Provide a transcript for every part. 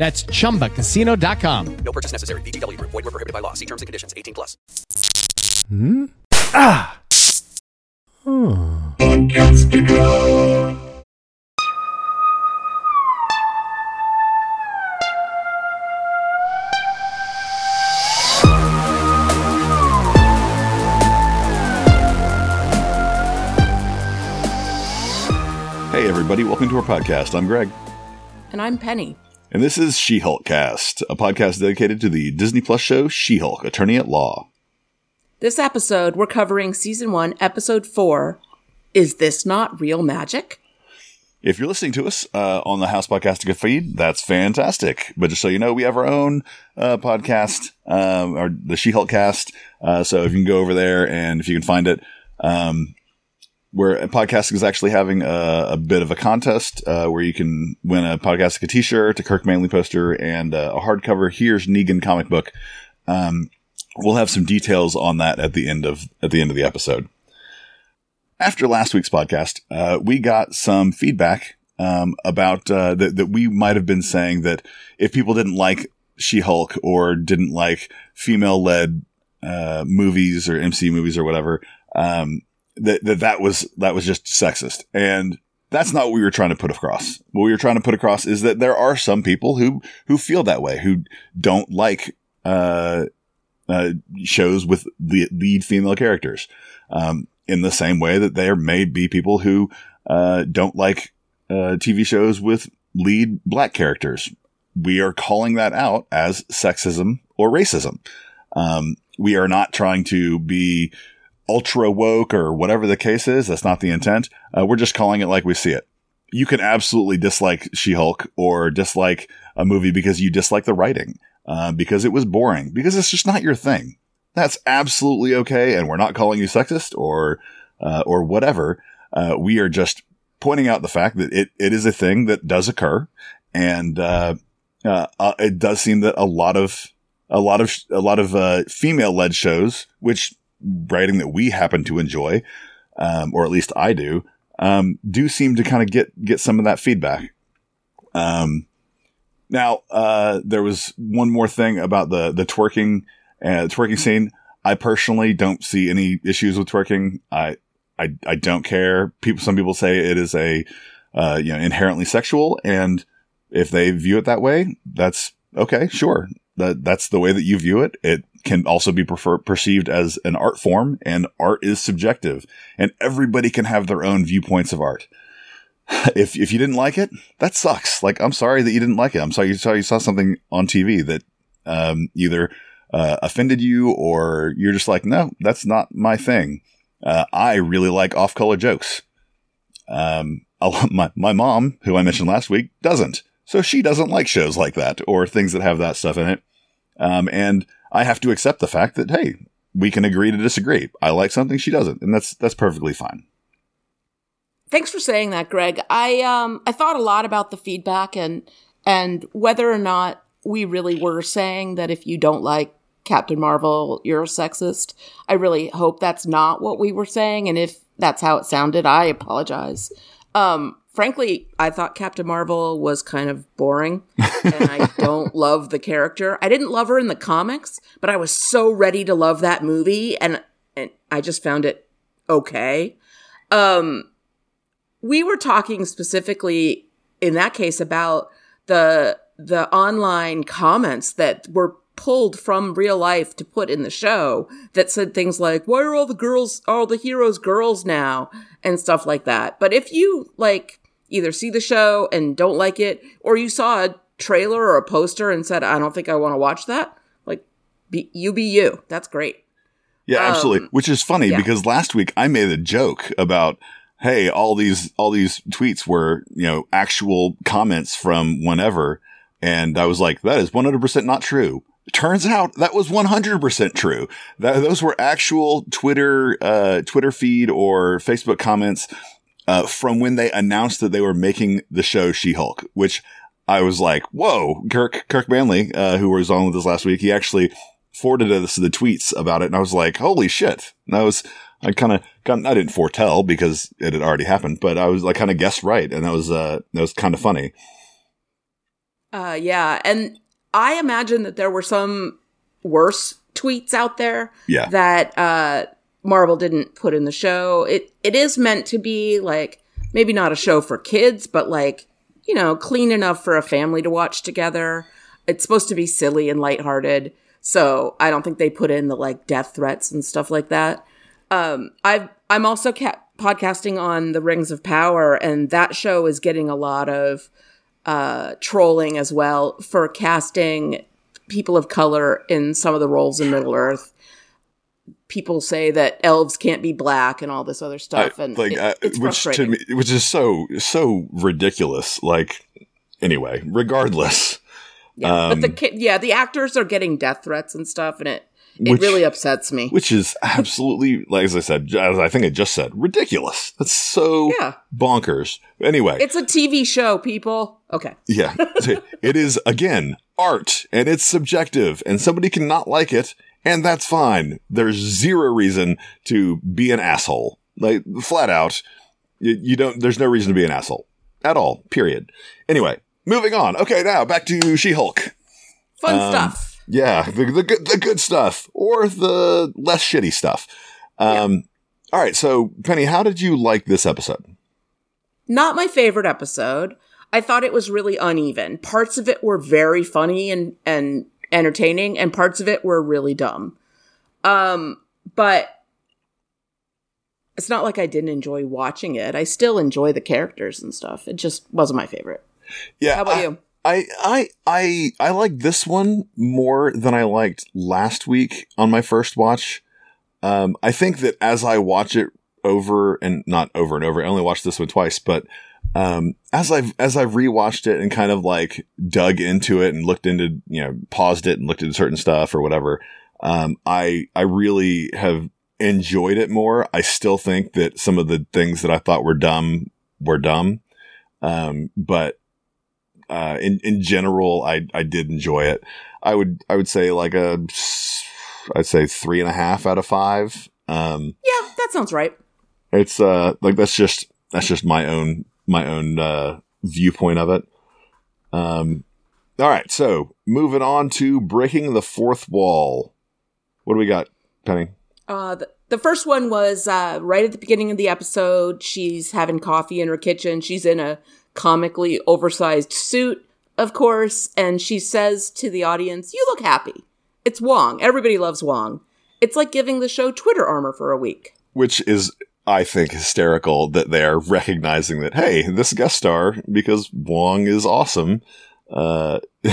That's chumbacasino.com. No purchase necessary. VGW Group. Void were prohibited by law. See terms and conditions. 18 plus. Hmm? Ah! Hmm. Hey, everybody, welcome to our podcast. I'm Greg, And I'm Penny. And this is She Hulk Cast, a podcast dedicated to the Disney Plus show She Hulk, Attorney at Law. This episode, we're covering season one, episode four. Is this not real magic? If you're listening to us uh, on the House Podcastica feed, that's fantastic. But just so you know, we have our own uh, podcast, um, or the She Hulk Cast. Uh, so if you can go over there and if you can find it, um, where Podcastica is actually having a, a bit of a contest uh, where you can win a podcastica t-shirt, a Kirk Manley poster, and uh, a hardcover Here's Negan comic book. Um, we'll have some details on that at the end of at the end of the episode. After last week's podcast, uh, we got some feedback um, about uh, that that we might have been saying that if people didn't like She-Hulk or didn't like female-led uh, movies or MC movies or whatever, um, that, that that was that was just sexist, and that's not what we were trying to put across. What we were trying to put across is that there are some people who who feel that way, who don't like uh, uh, shows with the lead female characters. Um, in the same way that there may be people who uh, don't like uh, TV shows with lead black characters. We are calling that out as sexism or racism. Um, we are not trying to be ultra woke or whatever the case is. That's not the intent. Uh, we're just calling it like we see it. You can absolutely dislike She-Hulk or dislike a movie because you dislike the writing, uh, because it was boring, because it's just not your thing. That's absolutely okay, and we're not calling you sexist or uh, or whatever. Uh, we are just pointing out the fact that it, it is a thing that does occur, and uh, uh, it does seem that a lot of a lot of a lot of female led shows, which writing that we happen to enjoy, um, or at least I do, um, do seem to kind of get get some of that feedback. Um, now, uh, there was one more thing about the the twerking uh, twerking scene. I personally don't see any issues with twerking. I I, I don't care. People, some people say it is a uh, you know inherently sexual, and if they view it that way, that's okay. Sure, that that's the way that you view it. It can also be prefer- perceived as an art form, and art is subjective, and everybody can have their own viewpoints of art. If if you didn't like it, that sucks. Like I'm sorry that you didn't like it. I'm sorry you saw you saw something on TV that um, either uh, offended you or you're just like, no, that's not my thing. Uh, I really like off color jokes. Um, my, my mom, who I mentioned last week, doesn't. So she doesn't like shows like that or things that have that stuff in it. Um, and I have to accept the fact that, hey, we can agree to disagree. I like something, she doesn't. And that's, that's perfectly fine. Thanks for saying that, Greg. I um I thought a lot about the feedback and and whether or not we really were saying that if you don't like Captain Marvel, you're a sexist. I really hope that's not what we were saying, and if that's how it sounded, I apologize. Um, frankly, I thought Captain Marvel was kind of boring, and I don't love the character. I didn't love her in the comics, but I was so ready to love that movie, and and I just found it okay. Um, we were talking specifically in that case about the the online comments that were pulled from real life to put in the show that said things like, why are all the girls, all the heroes girls now? And stuff like that. But if you like either see the show and don't like it, or you saw a trailer or a poster and said, I don't think I want to watch that, like, be, you be you. That's great. Yeah, absolutely. Which is funny Um, yeah. because last week I made a joke about, hey, all these all these tweets were you know actual comments from whenever, and I was like, that is one hundred percent not true. Turns out that was one hundred percent true. That those were actual Twitter uh, Twitter feed or Facebook comments uh, from when they announced that they were making the show She Hulk, which I was like, whoa, Kirk Kirk Manley, uh, who was on with us last week, he actually forwarded us the tweets about it, and I was like, holy shit. And I was, I kind of, I didn't foretell because it had already happened, but I was like, kind of guessed right, and that was, uh, that was kind of funny. Uh, yeah. And I imagine that there were some worse tweets out there Yeah. that uh, Marvel didn't put in the show. It It is meant to be like maybe not a show for kids, but like, you know, clean enough for a family to watch together. It's supposed to be silly and lighthearted. So I don't think they put in the like death threats and stuff like that. Um, I've, I'm also ca- podcasting on the Rings of Power, and that show is getting a lot of uh, trolling as well for casting people of color in some of the roles in Middle Earth. People say that elves can't be black and all this other stuff, I- and like, it- it's which to me, which is so, so ridiculous. Like, anyway, regardless, yeah, but the um, yeah the actors are getting death threats and stuff, and it it Which- really upsets me. which is absolutely, like as I said, as I think I just said, ridiculous. That's so Yeah. bonkers. Anyway, it's a TV show, people. Okay, Yeah. it is, again, art and it's subjective and somebody can not like it and that's fine. There's zero reason to be an asshole. Like, flat out, you, you don't, there's no reason to be an asshole at all, period. Anyway, moving on. Okay, now back to She Hulk. fun Um, stuff. Yeah, the, the, good- the good stuff or the less shitty stuff. Um, All right. So, Penny, how did you like this episode? Not my favorite episode. I thought it was really uneven. Parts of it were very funny and and entertaining, and parts of it were really dumb. Um, but it's not like I didn't enjoy watching it. I still enjoy the characters and stuff. It just wasn't my favorite. Yeah. How about I- you? I I I I like this one more than I liked last week on my first watch. Um, I think that as I watch it over and not over and over, I only watched this one twice, but um, as I've as I've rewatched it and kind of like dug into it and looked into you know paused it and looked into certain stuff or whatever, um, I I really have enjoyed it more. I still think that some of the things that I thought were dumb were dumb, um, but uh, in in general, I I did enjoy it. I would I would say like a I'd say three and a half out of five. Um, Yeah, that sounds right. it's uh like that's just that's just my own my own uh, viewpoint of it. Um, all right, so moving on to breaking the fourth wall. What do we got, Penny? Uh, the, the first one was uh, right at the beginning of the episode. She's having coffee in her kitchen. She's in a comically oversized suit, of course, and she says to the audience, You look happy. It's Wong. Everybody loves Wong. It's like giving the show Twitter armor for a week. Which is I think hysterical that they're recognizing that hey, this guest star because Wong is awesome. Uh,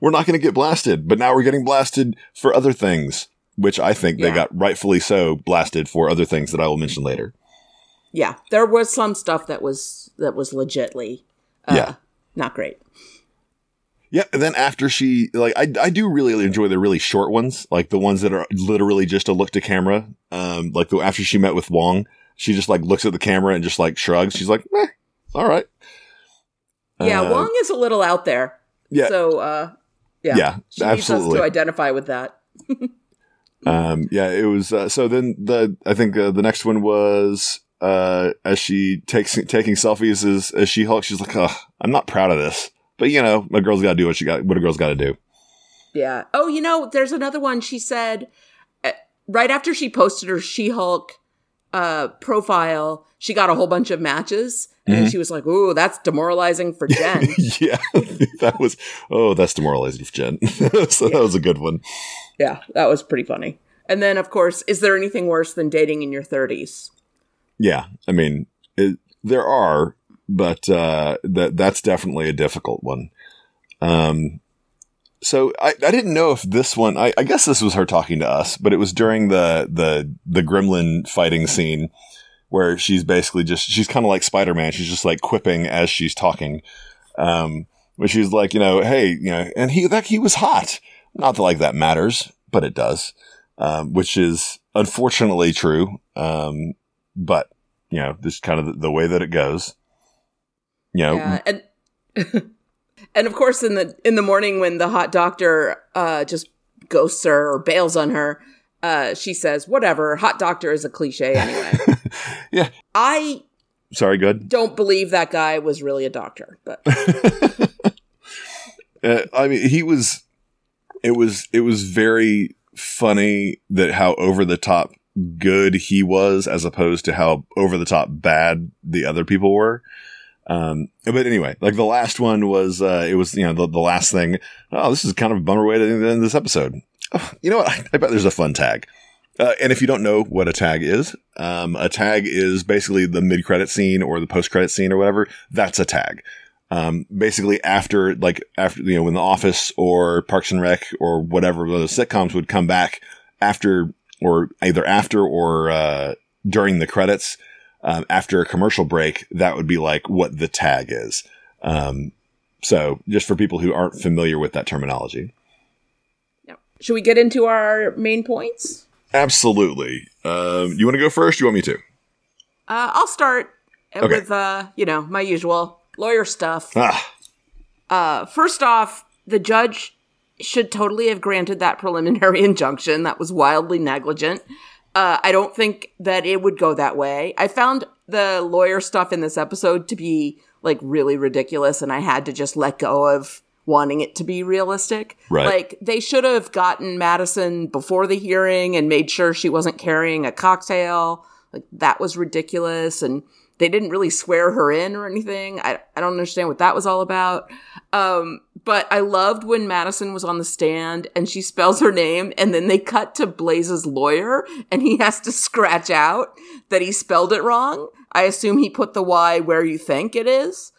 we're not going to get blasted, but now we're getting blasted for other things, which I think they got rightfully so blasted for other things that I will mention later. Yeah, there was some stuff that was that was legitly uh, Yeah. not great. Yeah, and then after she like I I do really enjoy the really short ones, like the ones that are literally just a look to camera. Um like the after she met with Wong, she just like looks at the camera and just like shrugs. She's like, eh, all right. Yeah, Uh, Wong is a little out there. Yeah. So uh yeah. Yeah, she needs us absolutely. to identify with that. Um yeah, it was uh, so then the I think uh, the next one was uh as she takes taking selfies as as she Hulk, she's like, "Oh, I'm not proud of this." But you know, a girl's got to do what she got what a girl's got to do. Yeah. Oh, you know, there's another one. She said uh, right after she posted her She Hulk uh, profile, she got a whole bunch of matches. And Mm-hmm. she was like, "Ooh, that's demoralizing for Jen." yeah, that was. Oh, that's demoralizing for Jen. so that was a good one. yeah, that was pretty funny. And then, of course, is there anything worse than dating in your 30s? Yeah, I mean, it, there are, but uh, that that's definitely a difficult one. Um, so I, I didn't know if this one. I, I guess this was her talking to us, but it was during the the the gremlin fighting scene where she's basically just she's kind of like Spider Man. She's just like quipping as she's talking. Um, but she's like, you know, hey, you know, and he that he was hot. Not that like that matters, but it does. Um, which is unfortunately true. Um, but you know, just kind of the, the way that it goes. You know, Yeah, and and of course, in the in the morning when the hot doctor uh, just ghosts her or bails on her, uh, she says, "Whatever, hot doctor is a cliche anyway." Yeah. I sorry, good. don't believe that guy was really a doctor, but Uh, I mean, he was. It was. It was very funny that how over the top good he was, as opposed to how over the top bad the other people were. Um, but anyway, like the last one was, uh, it was, you know, the, the last thing. Oh, this is kind of a bummer way to end this episode. Oh, you know what? I, I bet there's a fun tag. Uh, and if you don't know what a tag is, um, a tag is basically the mid credit scene or the post credit scene or whatever. That's a tag. Um, basically after, like, after, you know, when The Office or Parks and Rec or whatever those sitcoms would come back after, or either after or, uh, during the credits, um, after a commercial break, that would be like what the tag is. Um, so just for people who aren't familiar with that terminology. should we get into our main points? Absolutely. Um, you want to go first? You want me to? Uh, I'll start Okay. with uh, you know my usual lawyer stuff. Ah, Uh, first off, the judge should totally have granted that preliminary injunction. That was wildly negligent. Uh, I don't think that it would go that way. I found the lawyer stuff in this episode to be like really ridiculous, and I had to just let go of wanting it to be realistic. Right. Like they should have gotten Madison before the hearing and made sure she wasn't carrying a cocktail. Like that was ridiculous, and they didn't really swear her in or anything. I I don't understand what that was all about. Um, but I loved when Madison was on the stand and she spells her name and then they cut to Blaze's lawyer and he has to scratch out that he spelled it wrong. I assume he put the Y where you think it is.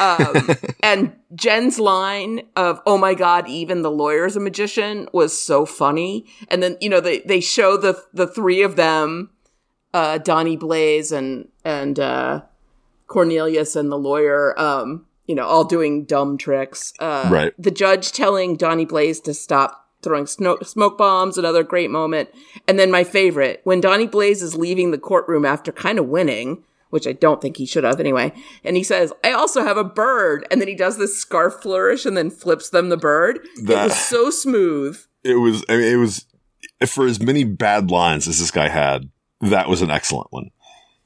Um, and Jen's line of, oh my God, even the lawyer's a magician was so funny. And then, you know, they, they show the, the three of them, uh, Donnie Blaze and, and, uh, Cornelius and the lawyer, um, you know, all doing dumb tricks. Uh, Right. The judge telling Donnie Blaze to stop throwing sno- smoke bombs, another great moment. And then my favorite, when Donnie Blaze is leaving the courtroom after kind of winning, which I don't think he should have anyway, and he says, I also have a bird. And then he does this scarf flourish and then flips them the bird. it That- was so smooth. it was, I mean, it was, for as many bad lines as this guy had, that was an excellent one.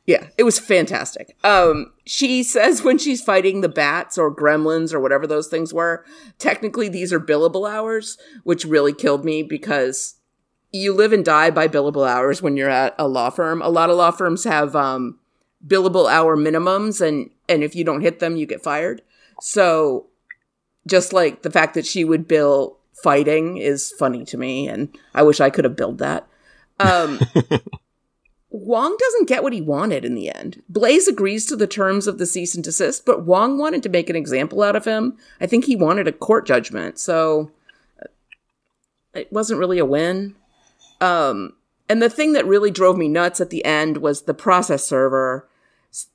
Yeah, it was fantastic. Um, she says when she's fighting the bats or gremlins or whatever those things were, technically these are billable hours, which really killed me because you live and die by billable hours when you're at a law firm. A lot of law firms have um, billable hour minimums, and and if you don't hit them, you get fired. So, just like the fact that she would bill fighting is funny to me, and I wish I could have billed that. Um, Wong doesn't get what he wanted in the end. Blaze agrees to the terms of the cease and desist, but Wong wanted to make an example out of him. I think he wanted a court judgment, so uh, it wasn't really a win. Um, and the thing that really drove me nuts at the end was the process server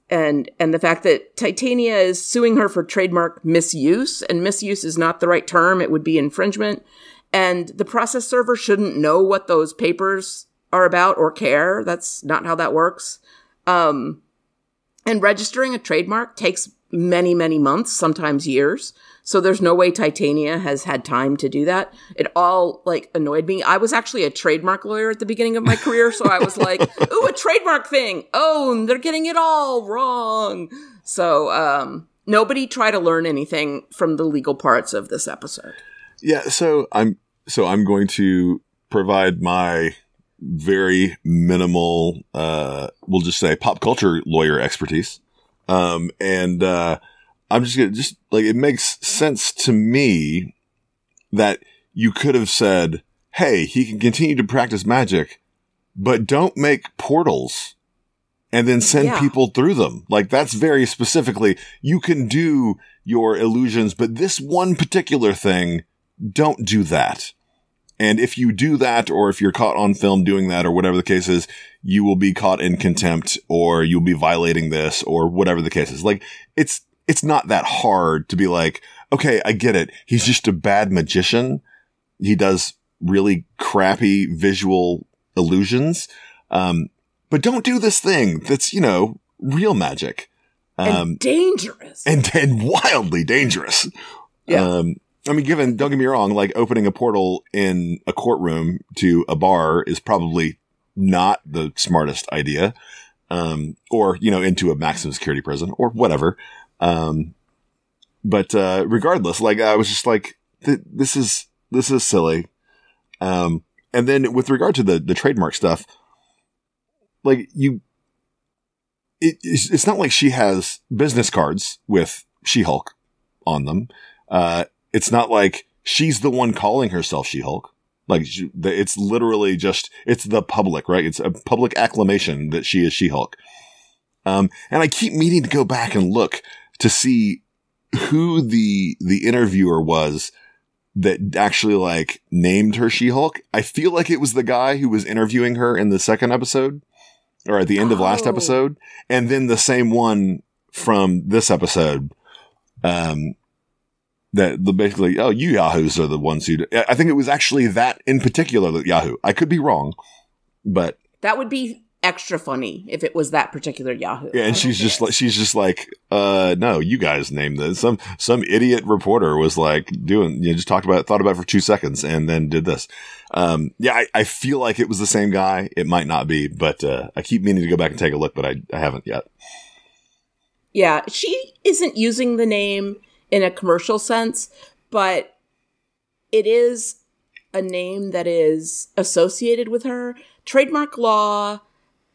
and and the fact that Titania is suing her for trademark misuse, and misuse is not the right term; it would be infringement. And the process server shouldn't know what those papers are about or care. That's not how that works. Um, and registering a trademark takes many, many months, sometimes years. So there's no way Titania has had time to do that. It all like annoyed me. I was actually a trademark lawyer at the beginning of my career, so I was like, "Ooh, a trademark thing! Oh, they're getting it all wrong." So um, nobody try to learn anything from the legal parts of this episode. Yeah, so I'm so I'm going to provide my very minimal, uh, we'll just say pop culture lawyer expertise. Um, and, uh, I'm just gonna just like, it makes sense to me that you could have said, Hey, he can continue to practice magic, but don't make portals and then send Yeah. people through them. Like that's very specifically, you can do your illusions, but this one particular thing, don't do that. And if you do that, or if you're caught on film doing that, or whatever the case is, you will be caught in contempt, or you'll be violating this, or whatever the case is. Like, it's, it's not that hard to be like, okay, I get it. He's just a bad magician. He does really crappy visual illusions. Um, but don't do this thing that's, you know, real magic. and Um, dangerous. and, and wildly dangerous. Yeah. Um, I mean, given, don't get me wrong, like opening a portal in a courtroom to a bar is probably not the smartest idea. Um, or, you know, into a maximum security prison or whatever. Um, but, uh, regardless, like I was just like, th- this is, this is silly. Um, and then with regard to the, the trademark stuff, like you, it, it's, not like she has business cards with She-Hulk on them. Uh, it's not like she's the one calling herself She-Hulk. Like she, it's literally just, it's the public, right? It's a public acclamation that she is She-Hulk. Um, and I keep meaning to go back and look to see who the, the interviewer was that actually like named her She-Hulk. I feel like it was the guy who was interviewing her in the second episode or at the end of last Oh. episode. And then the same one from this episode. Um, that the basically, oh, you Yahoos are the ones who, I I think it was actually that in particular that Yahoo. I could be wrong, but that would be extra funny if it was that particular Yahoo. yeah, and she's just like, she's just like, uh, no, you guys named this. Some, some idiot reporter was like doing, you know, just talked about it, thought about it for two seconds and then did this. Um, yeah, I, I feel like it was the same guy. It might not be, but, uh, I keep meaning to go back and take a look, but I, I haven't yet. Yeah, she isn't using the name in a commercial sense, but it is a name that is associated with her. Trademark law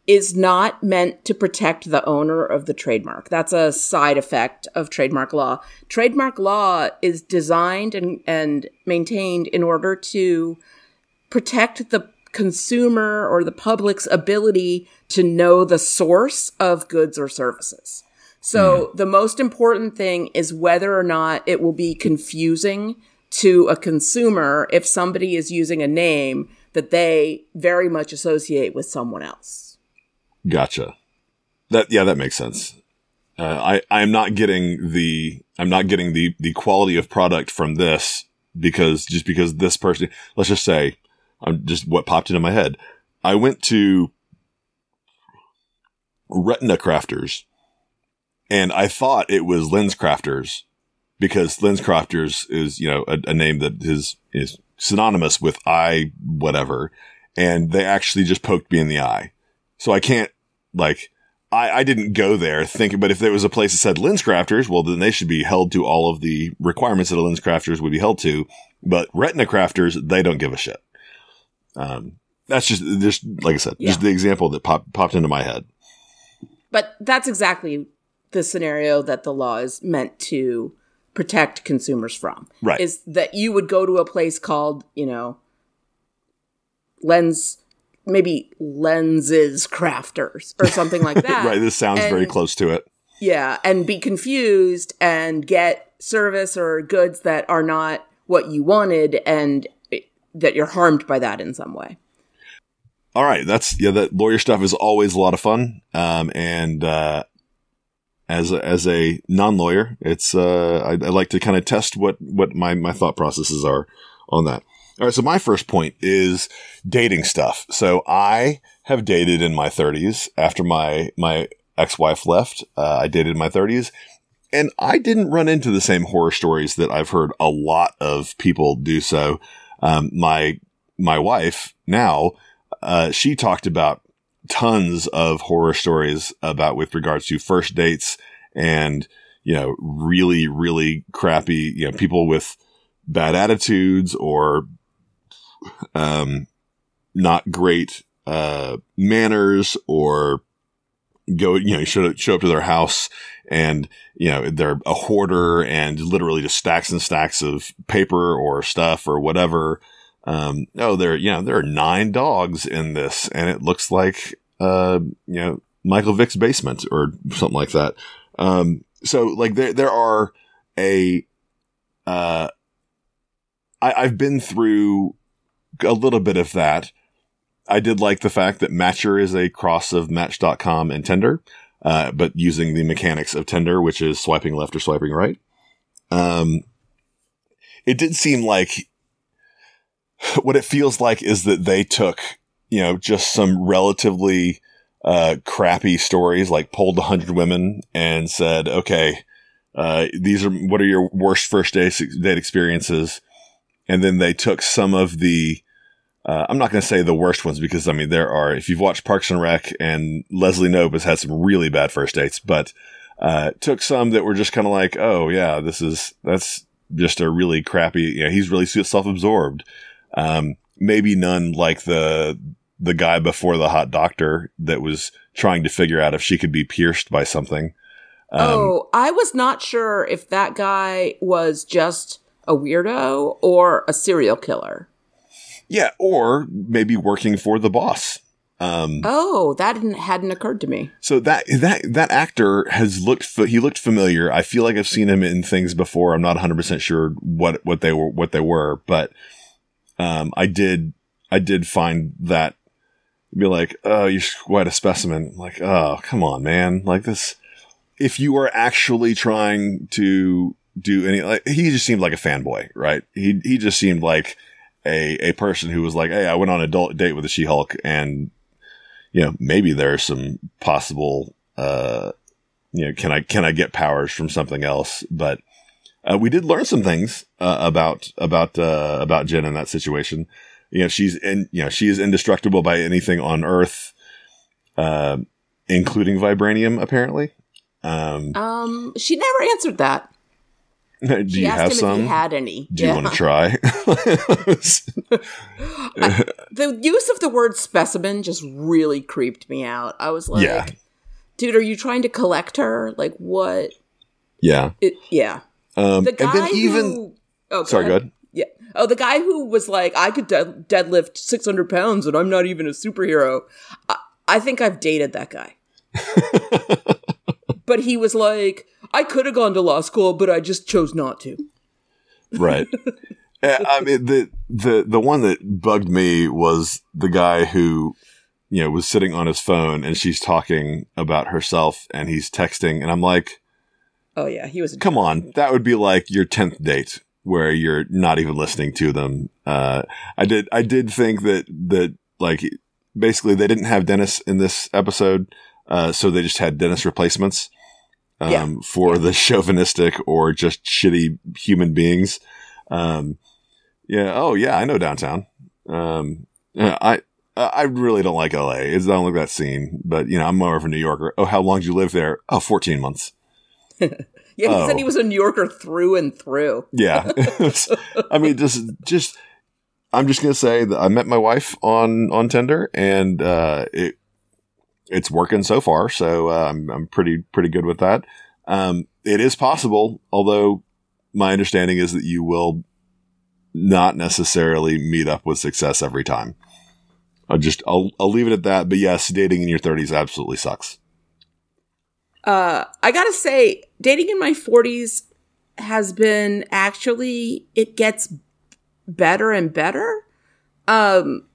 is not meant to protect the owner of the trademark. That's a side effect of trademark law. Trademark law is designed and, and maintained in order to protect the consumer or the public's ability to know the source of goods or services. So the most important thing is whether or not it will be confusing to a consumer if somebody is using a name that they very much associate with someone else. Gotcha. That yeah, that makes sense. Uh, I I'm not getting the I'm not getting the the quality of product from this because just because this person let's just say I'm just what popped into my head. I went to Retina Crafters and I thought it was Lenscrafters because Lenscrafters is you know a, a name that is is synonymous with eye whatever, and they actually just poked me in the eye. So I can't like I, I didn't go there thinking, but if there was a place that said Lenscrafters, well, then they should be held to all of the requirements that a Lenscrafters would be held to. But retina crafters, they don't give a shit. Um, that's just, just like I said, just the example that popped popped into my head. But that's exactly the scenario that the law is meant to protect consumers from. Right. Is that you would go to a place called, you know, lens maybe lenses crafters or something like that. right. This sounds very close to it. Yeah, and be confused and get service or goods that are not what you wanted and that you're harmed by that in some way. All right, that's yeah. That lawyer stuff is always a lot of fun. Um, and uh, as a, as a non lawyer, it's uh, I, I like to kind of test what what my my thought processes are on that. All right, so my first point is dating stuff. So I have dated in my 30s after my my ex wife left. Uh, I dated in my 30s. And I didn't run into the same horror stories that I've heard a lot of people do so. Um, my my wife now uh, she talked about tons of horror stories about with regards to first dates and you know really really crappy you know people with bad attitudes or um not great uh, manners or go, you know, show, show up to their house and, you know, they're a hoarder and literally just stacks and stacks of paper or stuff or whatever. Um, oh, there, you know, there are nine dogs in this and it looks like, uh, you know, Michael Vick's basement or something like that. Um, so like there, there are a, uh, I, I've been through a little bit of that. I did like the fact that Matcher is a cross of Match.com and Tinder, uh, but using the mechanics of Tinder, which is swiping left or swiping right. Um, it did seem like what it feels like is that they took, you know, just some relatively uh, crappy stories, like polled 100 women and said, okay, uh, these are what are your worst first date, date experiences? And then they took some of the uh, I'm not going to say the worst ones because I mean there are. If you've watched Parks and Rec, and Leslie Knope has had some really bad first dates, but uh, took some that were just kind of like, oh yeah, this is that's just a really crappy. You know, he's really self-absorbed. Um, maybe none like the the guy before the hot doctor that was trying to figure out if she could be pierced by something. Um, oh, I was not sure if that guy was just a weirdo or a serial killer. Yeah, or maybe working for the boss. Um, oh, that hadn't occurred to me. So that that that actor has looked he looked familiar. I feel like I've seen him in things before. I'm not 100 percent sure what what they were what they were, but um, I did I did find that be like, oh, you're quite a specimen. Like, oh, come on, man. Like this. If you are actually trying to do any, like, he just seemed like a fanboy, right? He he just seemed like a a person who was like, "Hey, I went on a date with the She-Hulk, and you know, maybe there's some possible, uh, you know, can I can I get powers from something else?" But uh, we did learn some things uh, about about uh, about Jen in that situation. You know, she's in, you know, she is indestructible by anything on Earth, uh, including vibranium, apparently. Um, um, she never answered that. Do she you have some? had any? Do yeah. you want to try? I, the use of the word specimen just really creeped me out. I was like, yeah. "Dude, are you trying to collect her? Like what?" Yeah. It, yeah. Um, the guy and then even. Who, oh, sorry, go ahead. Yeah. Oh, the guy who was like, "I could de- deadlift six hundred pounds, and I'm not even a superhero." I, I think I've dated that guy. but he was like I could have gone to law school, but I just chose not to. Right. I mean, the, the, the one that bugged me was the guy who, you know, was sitting on his phone and she's talking about herself and he's texting and I'm like, Oh yeah, he was. Come on. That would be like your 10th date where you're not even listening to them. Uh, I did, I did think that, that like basically they didn't have Dennis in this episode. Uh, so they just had Dennis replacements um, yeah. for yeah. the chauvinistic or just shitty human beings. Um, yeah. Oh, yeah. I know downtown. Um, I I really don't like LA. It's I don't like that scene, but you know, I'm more of a New Yorker. Oh, how long did you live there? Oh, 14 months. yeah, he oh. said he was a New Yorker through and through. yeah. I mean, just just I'm just gonna say that I met my wife on on Tinder, and uh, it it's working so far. So uh, I'm, I'm pretty, pretty good with that. Um, it is possible, although my understanding is that you will not necessarily meet up with success every time. I'll just, I'll, I'll leave it at that. But yes, dating in your 30s absolutely sucks. Uh, I gotta say, dating in my 40s has been actually, it gets better and better. Um,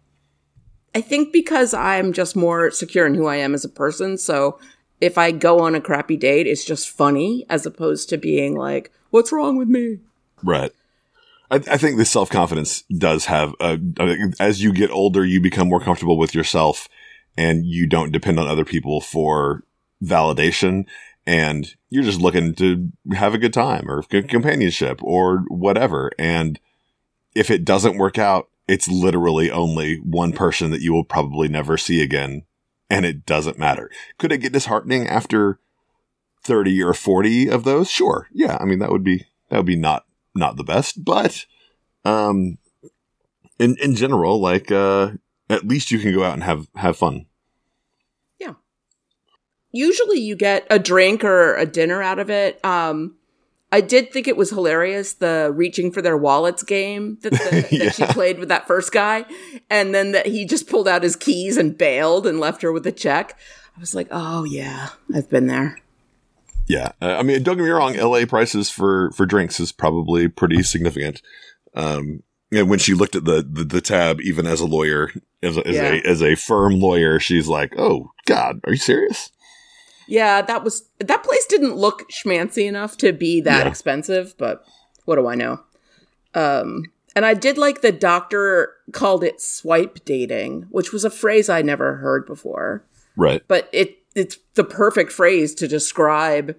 I think because I'm just more secure in who I am as a person. So if I go on a crappy date, it's just funny as opposed to being like, what's wrong with me? Right. I, I think the self confidence does have, as you get older, you become more comfortable with yourself and you don't depend on other people for validation. And you're just looking to have a good time or companionship or whatever. And if it doesn't work out, it's literally only one person that you will probably never see again. And it doesn't matter. Could it get disheartening after 30 or 40 of those? Sure. Yeah. I mean, that would be, that would be not, not the best, but, um, in, in general, like, uh, at least you can go out and have have fun. Usually you get a drink or a dinner out of it. Um, I did think it was hilarious the reaching for their wallets game that, the, Yeah. that she played with that first guy, and then that he just pulled out his keys and bailed and left her with a check. I was like, oh yeah, I've been there. Yeah, uh, I mean, don't get me wrong. L.A. prices for for drinks is probably pretty significant. Um, and when she looked at the the, the tab, even as a lawyer, as a, as, Yeah. a as a firm lawyer, she's like, "Oh God, are you serious?" Yeah, that was that place didn't look schmancy enough to be that Yeah. expensive, but what do I know? Um and I did like the doctor called it swipe dating, which was a phrase I never heard before. Right. But it it's the perfect phrase to describe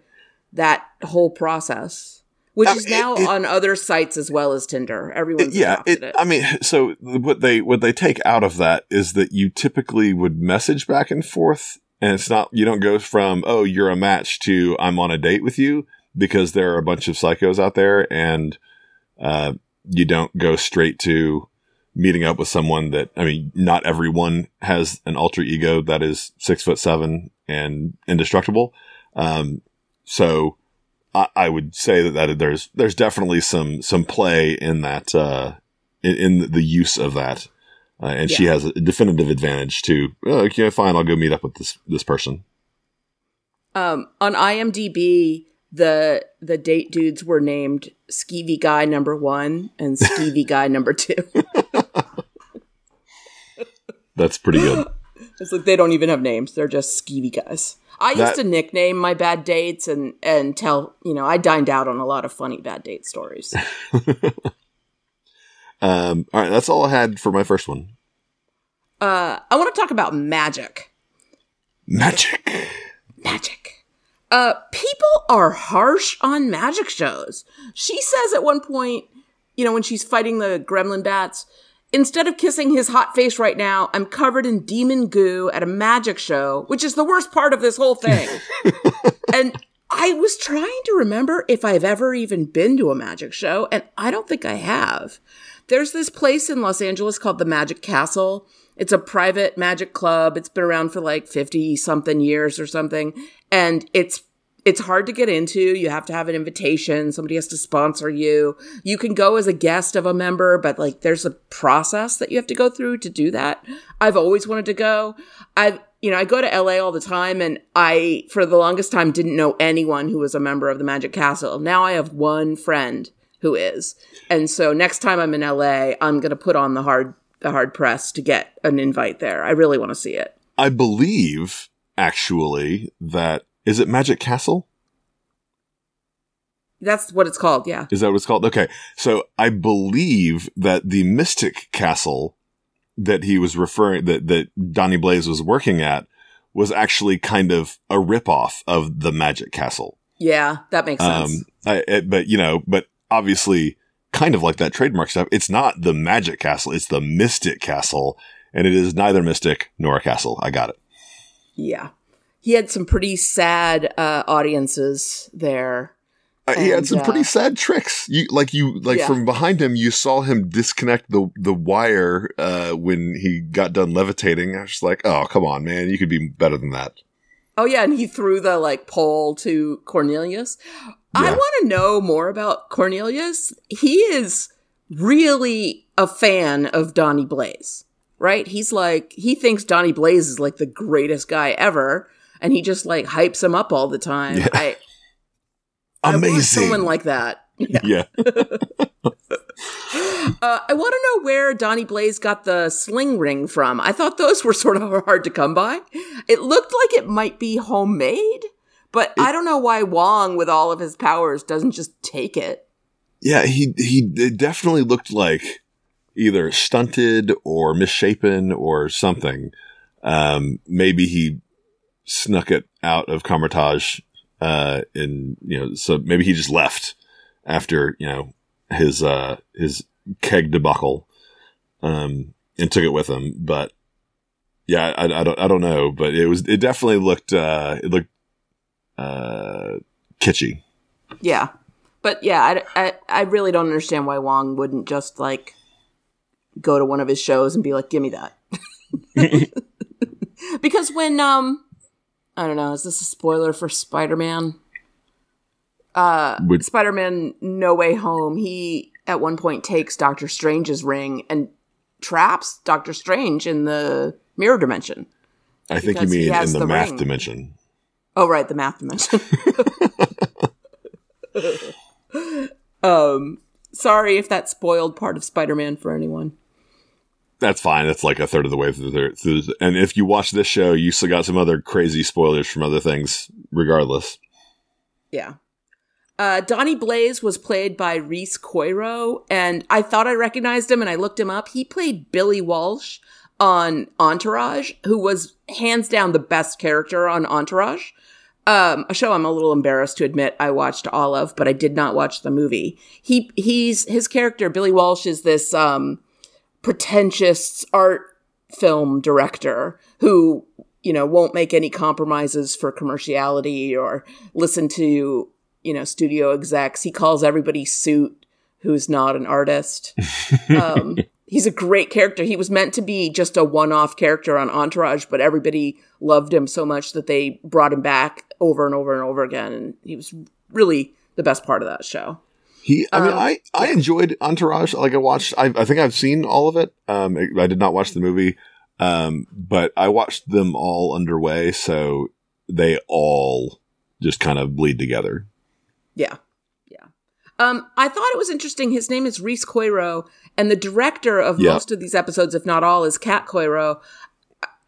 that whole process, which I is mean, now it- on other sites as well as Tinder. Everyone's yeah, adopted it, it. I mean, so what they what they take out of that is that you typically would message back and forth, and it's not you don't go from oh you're a match to I'm on a date with you because there are a bunch of psychos out there, and uh, you don't go straight to meeting up with someone that I mean, not everyone has an alter ego that is six foot seven and indestructible. Um, so I, I would say that, that there's there's definitely some some play in that uh, in, in the use of that, uh, and she has a definitive advantage to. Oh, okay, fine, I'll go meet up with this this person. Um, on IMDb, the the date dudes were named Skeevy Guy number one and Skeevy Guy number two. That's pretty good. It's like they don't even have names; they're just skeevy guys. I used to nickname my bad dates and and tell you know I dined out on a lot of funny bad date stories. Um, all right, that's all I had for my first one. Uh, I want to talk about magic. Magic. Magic. Uh, people are harsh on magic shows. She says at one point, you know, when she's fighting the gremlin bats, instead of kissing his hot face right now, I'm covered in demon goo at a magic show, which is the worst part of this whole thing. and I was trying to remember if I've ever even been to a magic show, and I don't think I have. There's this place in Los Angeles called the Magic Castle. It's a private magic club. It's been around for like 50 something years or something. And it's it's hard to get into. You have to have an invitation. Somebody has to sponsor you. You can go as a guest of a member, but like there's a process that you have to go through to do that. I've always wanted to go. I've you know, I go to LA all the time and I for the longest time didn't know anyone who was a member of the Magic Castle. Now I have one friend who is. And so next time I'm in LA, I'm going to put on the hard hard press to get an invite there. I really want to see it. I believe actually that is it Magic Castle. That's what it's called. Yeah. Is that what it's called? Okay. So I believe that the Mystic Castle that he was referring that that Donnie Blaze was working at was actually kind of a ripoff of the Magic Castle. Yeah, that makes sense. Um, I, it, but you know, but obviously, kind of like that trademark stuff. It's not the Magic Castle; it's the Mystic Castle, and it is neither Mystic nor a castle. I got it. Yeah. He had some pretty sad uh, audiences there. Uh, he had And, some pretty uh, sad tricks. You like you like Yeah. from behind him, you saw him disconnect the the wire uh, when he got done levitating. I was just like, oh come on, man, you could be better than that. Oh yeah, and he threw the like pole to Cornelius. I want to know more about Cornelius. He is really a fan of Donnie Blaze, right? He's like he thinks Donnie Blaze is like the greatest guy ever, and he just like hypes him up all the time. Yeah. I I want someone like that. Yeah. yeah. Uh, I want to know where Donnie Blaze got the sling ring from. I thought those were sort of hard to come by. It looked like it might be homemade, but I don't know why Wong, with all of his powers, doesn't just take it. Yeah, he he it definitely looked like either stunted or misshapen or something. Um, maybe he snuck it out of Kamar-Taj, uh, and you know, so maybe he just left after you know his uh his keg debacle, um, and took it with him. But yeah, I, I don't I don't know, but it was it definitely looked uh it looked uh kitschy. Yeah. But yeah, I, I, I really don't understand why Wong wouldn't just like go to one of his shows and be like, give me that. because when um I don't know, is this a spoiler for Spider-Man? Uh Would- Spider-Man No Way Home, he at one point takes Doctor Strange's ring and traps Doctor Strange in the mirror dimension. I think you mean in the, the math ring. dimension. Oh right, the math dimension. um sorry if that spoiled part of Spider-Man for anyone. That's fine. That's like a third of the way through. Through, and if you watch this show, you still got some other crazy spoilers from other things, regardless. Yeah. Uh, Donnie Blaze was played by Rhys Coiro, and I thought I recognized him, and I looked him up. He played Billy Walsh on Entourage, who was hands down the best character on Entourage. Um, a show I'm a little embarrassed to admit I watched all of, but I did not watch the movie. He he's his character Billy Walsh is this um, pretentious art film director who you know won't make any compromises for commerciality or listen to you know studio execs he calls everybody suit who's not an artist um, he's a great character he was meant to be just a one-off character on entourage but everybody loved him so much that they brought him back over and over and over again and he was really the best part of that show He, I mean, Um, I, I enjoyed Entourage. Like I watched, I, I think I've seen all of it. Um, I did not watch the movie, um, but I watched them all underway, so they all just kind of bleed together. Yeah. Yeah. Um, I thought it was interesting. His name is Rhys Coiro, and the director of Yeah. most of these episodes, if not all, is Kat Coiro.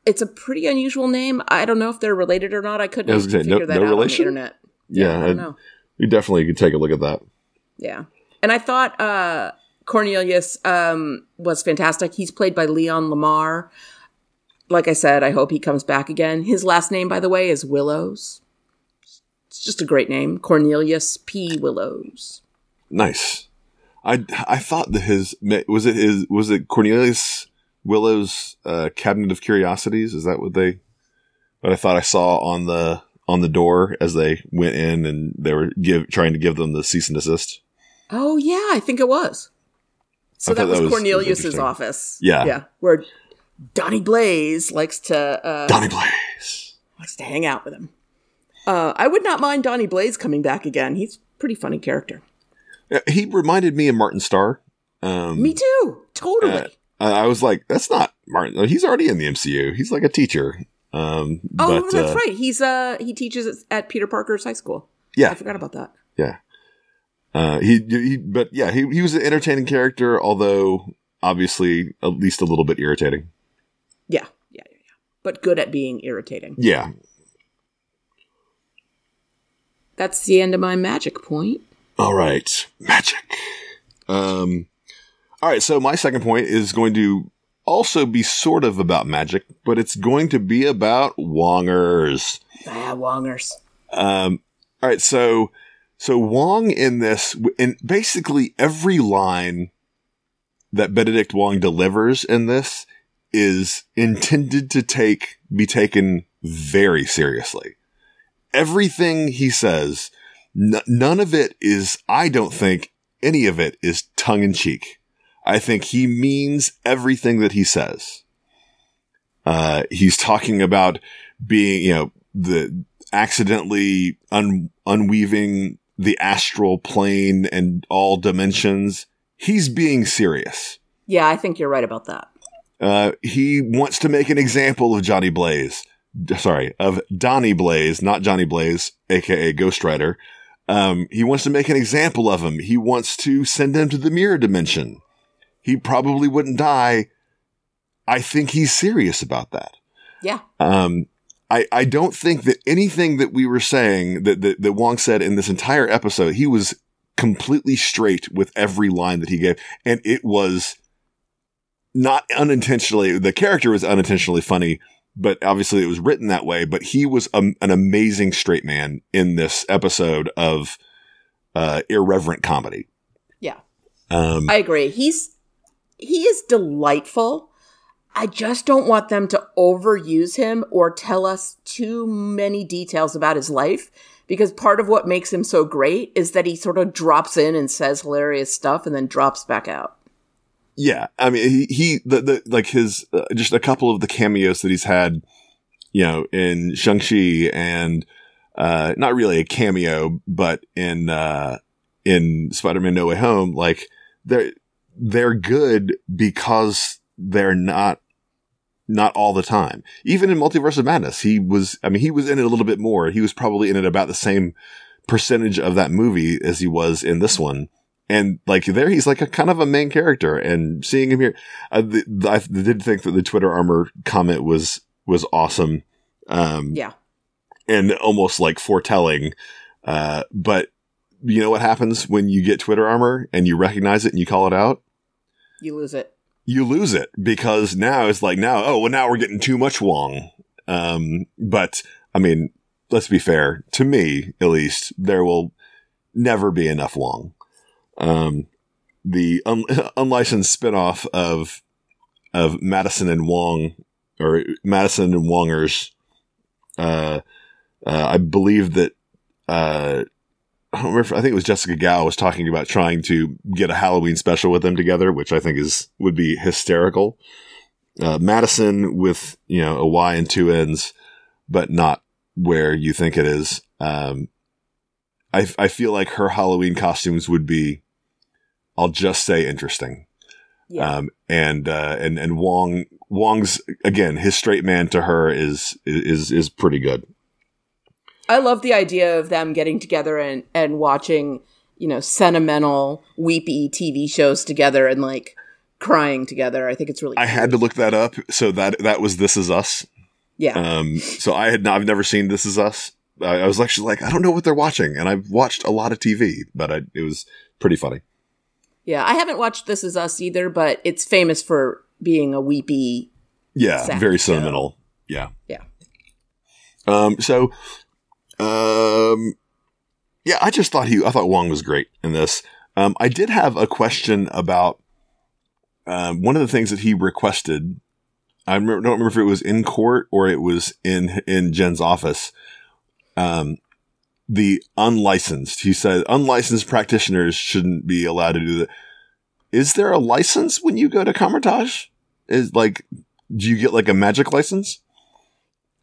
It's a pretty unusual name. I don't know if they're related or not. I couldn't I was gonna say, figure no- that no out relation? on the internet. Yeah, I I don't know. you definitely could take a look at that. Yeah. And I thought uh, Cornelius um, was fantastic. He's played by Leon Lamar. Like I said, I hope he comes back again. His last name, by the way, is Willows. Just a great name. Cornelius P. Willows. Nice. I I thought that his was it his was it Cornelius Willow's uh, Cabinet of Curiosities? Is that what they? What I thought I saw on the on the door as they went in and they were give trying to give them the cease and desist. Oh yeah, I think it was. So that was, that was- was Cornelius's office. Yeah. yeah, where Donnie Blaze likes to uh, Donnie Blaze. likes to hang out with him. Uh, I would not mind Donnie Blaze coming back again. He's a pretty funny character. He reminded me of Martin Starr. Um, Me too, totally. uh, I was like, that's not Martin. He's already in the MCU. He's like a teacher. Um, oh, but, that's uh, right. He's uh he teaches at- at Peter Parker's high school. Yeah, I forgot about that. Yeah. Uh, he, he, but yeah, he, he was an entertaining character, although obviously at least a little bit irritating. Yeah, yeah, yeah, yeah. But good at being irritating. Yeah. That's the end of my magic point. All right. Magic. Um, all right. So my second point is going to also be sort of about magic, but it's going to be about Wongers. Ah, Wongers. Um, all right, so so Wong in this, in basically every line that Benedict Wong delivers in this is intended to take be taken very seriously. Everything he says, n- none of it is. I don't think any of it is tongue in cheek. I think he means everything that he says. Uh, he's talking about being, you know, the accidentally un- unweaving the astral plane and all dimensions. He's being serious. Yeah, I think you're right about that. Uh, he wants to make an example of Johnny Blaze. Sorry, of Donnie Blaze, not Johnny Blaze, aka Ghost Rider. Um, he wants to make an example of him. He wants to send him to the mirror dimension. He probably wouldn't die. I think he's serious about that. Yeah. Um, I, I don't think that anything that we were saying that, that, that Wong said in this entire episode, he was completely straight with every line that he gave. And it was not unintentionally, the character was unintentionally funny, but obviously it was written that way. But he was a, an amazing straight man in this episode of, uh, irreverent comedy. Yeah. Um, I agree. He's he is delightful. I just don't want them to overuse him or tell us too many details about his life because part of what makes him so great is that he sort of drops in and says hilarious stuff and then drops back out. Yeah, I mean, he, he the, the like his uh, just a couple of the cameos that he's had, you know, in Shang Chi and uh, not really a cameo, but in uh, in Spider Man No Way Home, like they're they're good because they're not not all the time. Even in Multiverse of Madness, he was. I mean, he was in it a little bit more. He was probably in it about the same percentage of that movie as he was in this one and like there he's like a kind of a main character and seeing him here uh, the, the, i did think that the twitter armor comment was was awesome. Um Yeah. and almost like foretelling uh but you know what happens when you get twitter armor and you recognize it and you call it out? You lose it. you lose it because now it's like now oh well now we're getting too much wong. Um but i mean let's be fair. To me at least there will never be enough wong um the un- unlicensed spinoff of of madison and wong or madison and wongers uh, uh i believe that uh I don't remember. If, I think it was Jessica Gao was talking about trying to get a Halloween special with them together, which I think is would be hysterical. Uh, Madison with you know a Y and two N's, but not where you think it is. Um, I I feel like her Halloween costumes would be, I'll just say interesting. Yeah. Um, and uh, and and Wong Wong's again his straight man to her is is is pretty good. I love the idea of them getting together and, and watching, you know, sentimental, weepy TV shows together and like crying together. I think it's really I had to look that up, so that that was This Is Us. Yeah. Um, so I had not, I've never seen This Is Us. I, I was actually like, I don't know what they're watching, and I've watched a lot of TV, but I, it was pretty funny. Yeah. I haven't watched This Is Us either, but it's famous for being a weepy. Yeah, very show. sentimental. Yeah. Yeah. Um. So, um, yeah, I just thought he, I thought Wong was great in this. Um, I did have a question about um, one of the things that he requested. I remember, don't remember if it was in court or it was in in Jen's office. Um, the unlicensed. He said unlicensed practitioners shouldn't be allowed to do that. Is there a license when you go to Kamar-Taj? Is like, do you get like a magic license?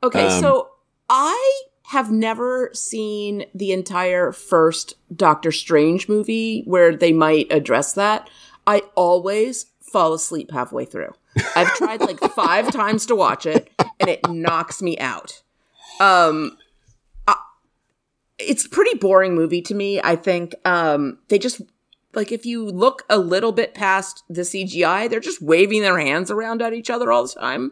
Okay, Um, so I have never seen the entire first Doctor Strange movie where they might address that. I always fall asleep halfway through. I've tried like five times to watch it and it knocks me out. Um it's a pretty boring movie to me. I think um they just like if you look a little bit past the CGI, they're just waving their hands around at each other all the time.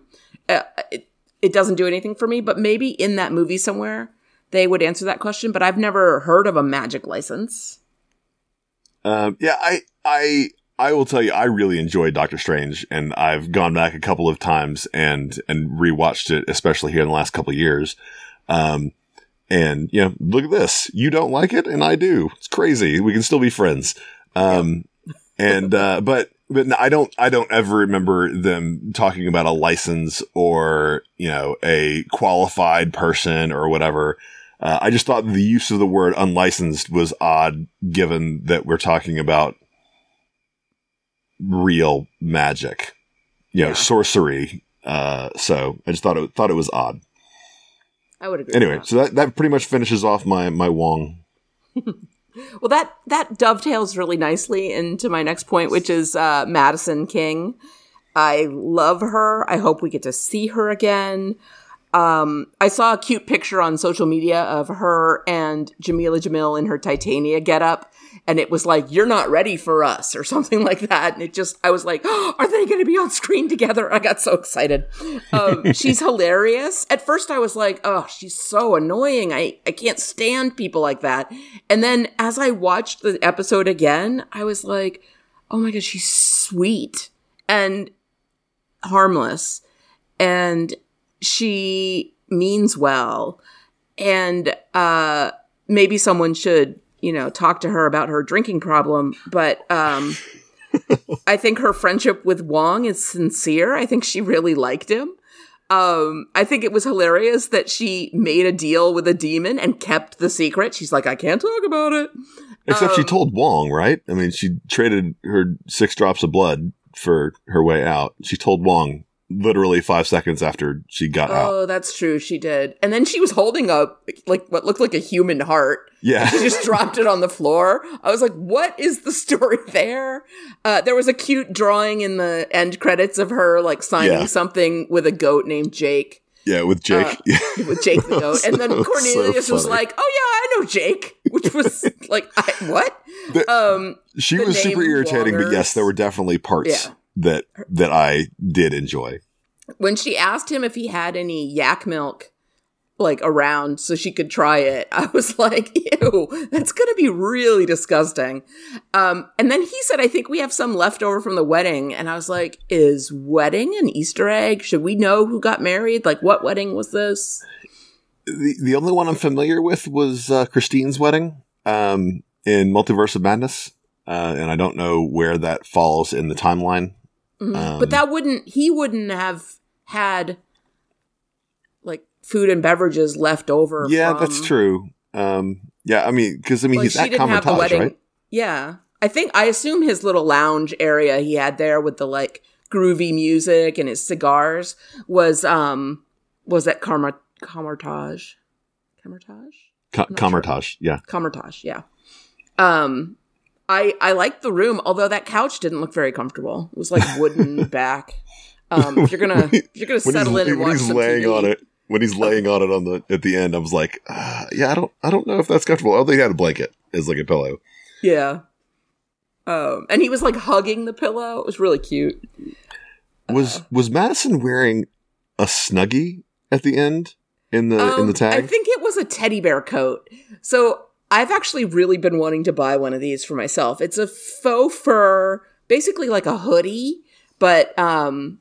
Uh, it, it doesn't do anything for me, but maybe in that movie somewhere they would answer that question, but I've never heard of a magic license. Um, yeah, I, I, I will tell you, I really enjoyed Doctor Strange, and I've gone back a couple of times and and rewatched it, especially here in the last couple of years. Um, and you know, look at this. You don't like it, and I do. It's crazy. We can still be friends. Um, and uh, but but no, I don't I don't ever remember them talking about a license or you know a qualified person or whatever. Uh, I just thought the use of the word unlicensed was odd, given that we're talking about real magic, you know, Yeah. sorcery. Uh, so I just thought it thought it was odd. I would agree. Anyway, that. so that that pretty much finishes off my my Wong. well, that that dovetails really nicely into my next point, which is uh, Madison King. I love her. I hope we get to see her again. Um, I saw a cute picture on social media of her and Jamila Jamil in her Titania getup, and it was like, "You're not ready for us" or something like that. And it just, I was like, oh, "Are they going to be on screen together?" I got so excited. Um, she's hilarious. At first, I was like, "Oh, she's so annoying. I I can't stand people like that." And then as I watched the episode again, I was like, "Oh my god, she's sweet and harmless." And she means well and uh maybe someone should you know talk to her about her drinking problem but um i think her friendship with wong is sincere i think she really liked him um i think it was hilarious that she made a deal with a demon and kept the secret she's like i can't talk about it Except she Um, told Wong, right? I mean, she traded her six drops of blood for her way out. She told Wong literally five seconds after she got out. Oh, that's true. She did. And then she was holding up like what looked like a human heart. Yeah. She just dropped it on the floor. I was like, what is the story there? Uh, there was a cute drawing in the end credits of her like signing Yeah. something with a goat named Jake. Yeah, with Jake. Uh, with Jake the goat. And then Cornelius so was like, "Oh yeah, I know Jake," which was like, I, "What?" The- um, she was super irritating, but yes, there were definitely parts Yeah. That that I did enjoy. when she asked him if he had any yak milk like around so she could try it i was like ew that's gonna be really disgusting. Um and then he said i think we have some left over from the wedding. And i was like is wedding an easter egg? Should we know who got married? Like what wedding was this? The the only one I'm familiar with was uh, Christine's wedding um, in Multiverse of Madness, uh, and I don't know where that falls in the timeline. Mhm. Um, but that wouldn't he wouldn't have had like food and beverages left over yeah, from- that's true. Um, yeah, I mean, because I mean, like he's at didn't have the wedding. right? Yeah, I think I assume his little lounge area he had there with the like groovy music and his cigars was um was at Carmer Kamar-Taj, Kamar-Taj, Co- sure. Yeah. Kamar-Taj. Yeah. Um, I I liked the room, although that couch didn't look very comfortable. It was like wooden back. Um, if you're gonna if you're gonna settle in and when watch he's laying TV, on it, when he's laying on it on the at the end, I was like, uh, yeah, I don't, I don't know if that's comfortable. Oh, they had a blanket as like a pillow. yeah. Um, and he was like hugging the pillow. It was really cute. Was Uh. was Madison wearing a snuggie at the end in the in the Um, tag? I think it was a teddy bear coat. So I've actually really been wanting to buy one of these for myself. It's a faux fur, basically like a hoodie, but um,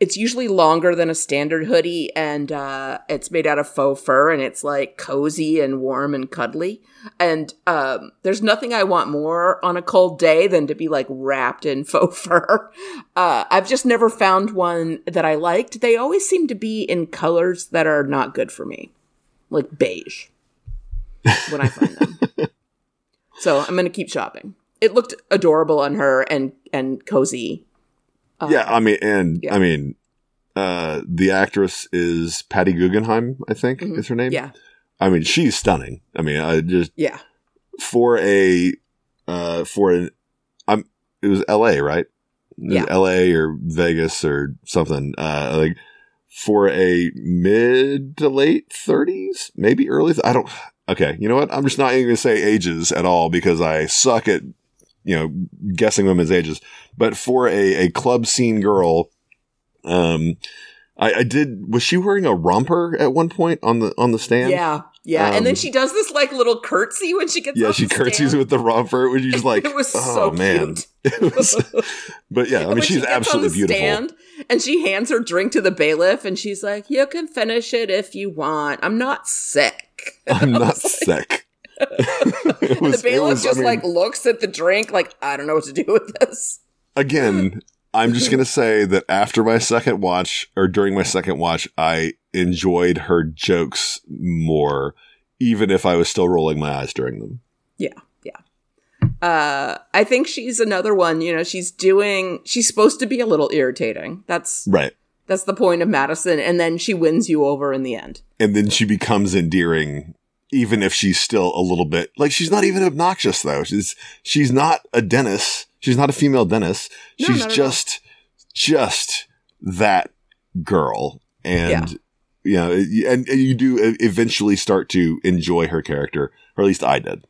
it's usually longer than a standard hoodie, and uh, it's made out of faux fur, and it's like cozy and warm and cuddly. And um, there's nothing I want more on a cold day than to be like wrapped in faux fur. Uh, I've just never found one that I liked. They always seem to be in colors that are not good for me, like beige, when I find them. so I'm gonna keep shopping. It looked adorable on her and and cozy. yeah, I mean, and yeah. I mean, uh, the actress is Patty Guggenheim, I think is her name. Mm-hmm. Yeah, I mean, she's stunning. I mean, I just yeah, for a uh for an I'm it was L.A. right? Yeah. L.A. or Vegas or something. Uh, like for a mid to late thirties, maybe early. Th- I don't. Okay, you know what? I'm just not even gonna say ages at all because I suck at you know guessing women's ages. But for a a club scene girl, um. I, I did. Was she wearing a romper at one point on the on the stand? yeah, yeah. and then Um, she does this like little curtsy when she gets. Yeah, she curtsies stand. with the romper, which is like, It was oh so man, was- but yeah, I mean, when she she's absolutely beautiful. Stand, and she hands her drink to the bailiff, and she's like, "You can finish it if you want. I'm not sick." I'm not sick. it was, the bailiff was, I just mean, like looks at the drink, like, "I don't know what to do with this." again. I'm just gonna say that after my second watch, or during my second watch, I enjoyed her jokes more, even if I was still rolling my eyes during them. Yeah, yeah. Uh, I think she's another one. You know, she's doing. She's supposed to be a little irritating. That's Right. that's the point of Madison, and then she wins you over in the end. and then she becomes endearing even if she's still a little bit like she's not even obnoxious though she's she's not a Dennis she's not a female Dennis No, she's just just that girl. And you know and, and you do eventually start to enjoy her character or at least I did.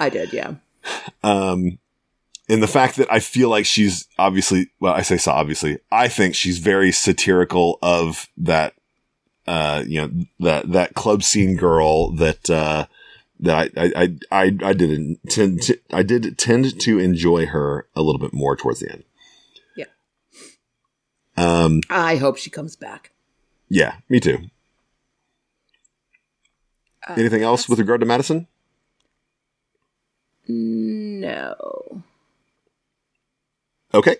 I did, yeah. um and the fact that I feel like she's obviously well I say so obviously. I think she's very satirical of that uh you know that that club scene girl that uh that I I I I, I did tend to, I did tend to enjoy her a little bit more towards the end. Yeah. Um I hope she comes back. yeah, me too. Uh, Anything else with regard to Madison? No. Okay.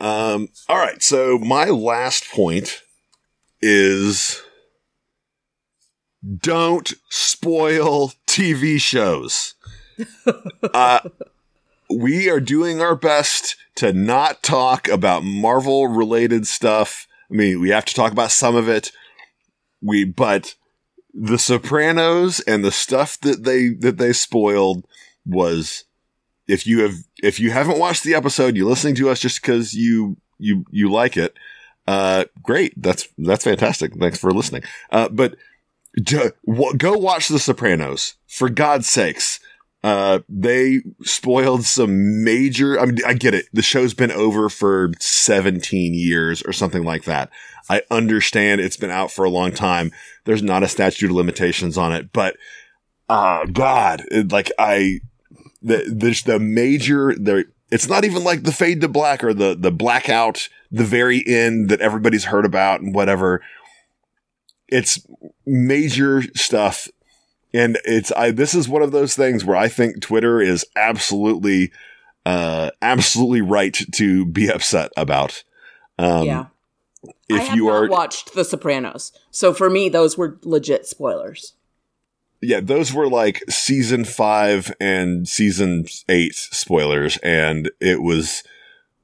Um, all right. So my last point is don't spoil TV shows. uh, we are doing our best to not talk about Marvel related stuff. I mean, we have to talk about some of it. We, but the Sopranos and the stuff that they, that they spoiled was, if you have, if you haven't watched the episode, you're listening to us just because you, you, you like it. Uh, great. That's, that's fantastic. Thanks for listening. Uh, but go watch the Sopranos for God's sakes. Uh, they spoiled some major, I mean, I get it. The show's been over for 17 years or something like that. I understand it's been out for a long time. There's not a statute of limitations on it, but, uh, God, it, like I, the, there's the major, there, it's not even like the fade to black or the, the blackout, the very end that everybody's heard about and whatever. It's major stuff and it's I this is one of those things where I think Twitter is absolutely uh absolutely right to be upset about. Um yeah. if you are watched The Sopranos, so for me, those were legit spoilers. yeah, those were like season 5 and season 8 spoilers and it was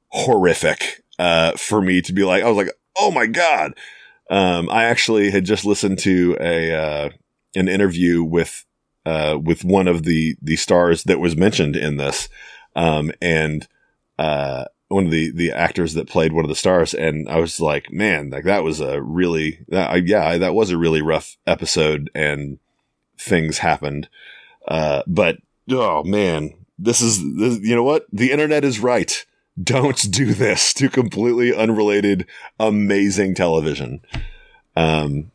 horrific uh for me to be like I was like, "Oh my god." Um I actually had just listened to a uh an interview with uh with one of the the stars that was mentioned in this. Um and uh one of the the actors that played one of the stars. And I was like man like that was a really that, yeah that was a really rough episode and things happened. Uh but oh man. This is this, you know what? The internet is right don't do this to completely unrelated amazing television um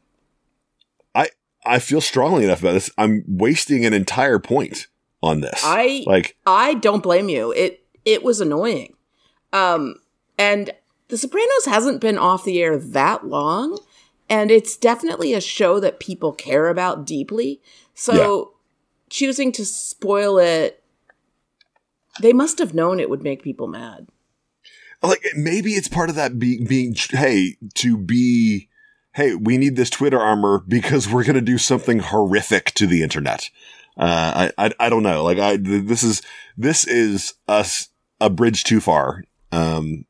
I I feel strongly enough about this. I'm wasting an entire point on this. I like I don't blame you. It it was annoying. Um and The Sopranos hasn't been off the air that long and it's definitely a show that people care about deeply. So choosing to spoil it they must have known it would make people mad. like maybe it's part of that being being hey to be hey we need this Twitter armor because we're gonna do something horrific to the internet. Uh, I, I I don't know. Like I this is this is us a bridge too far. Um,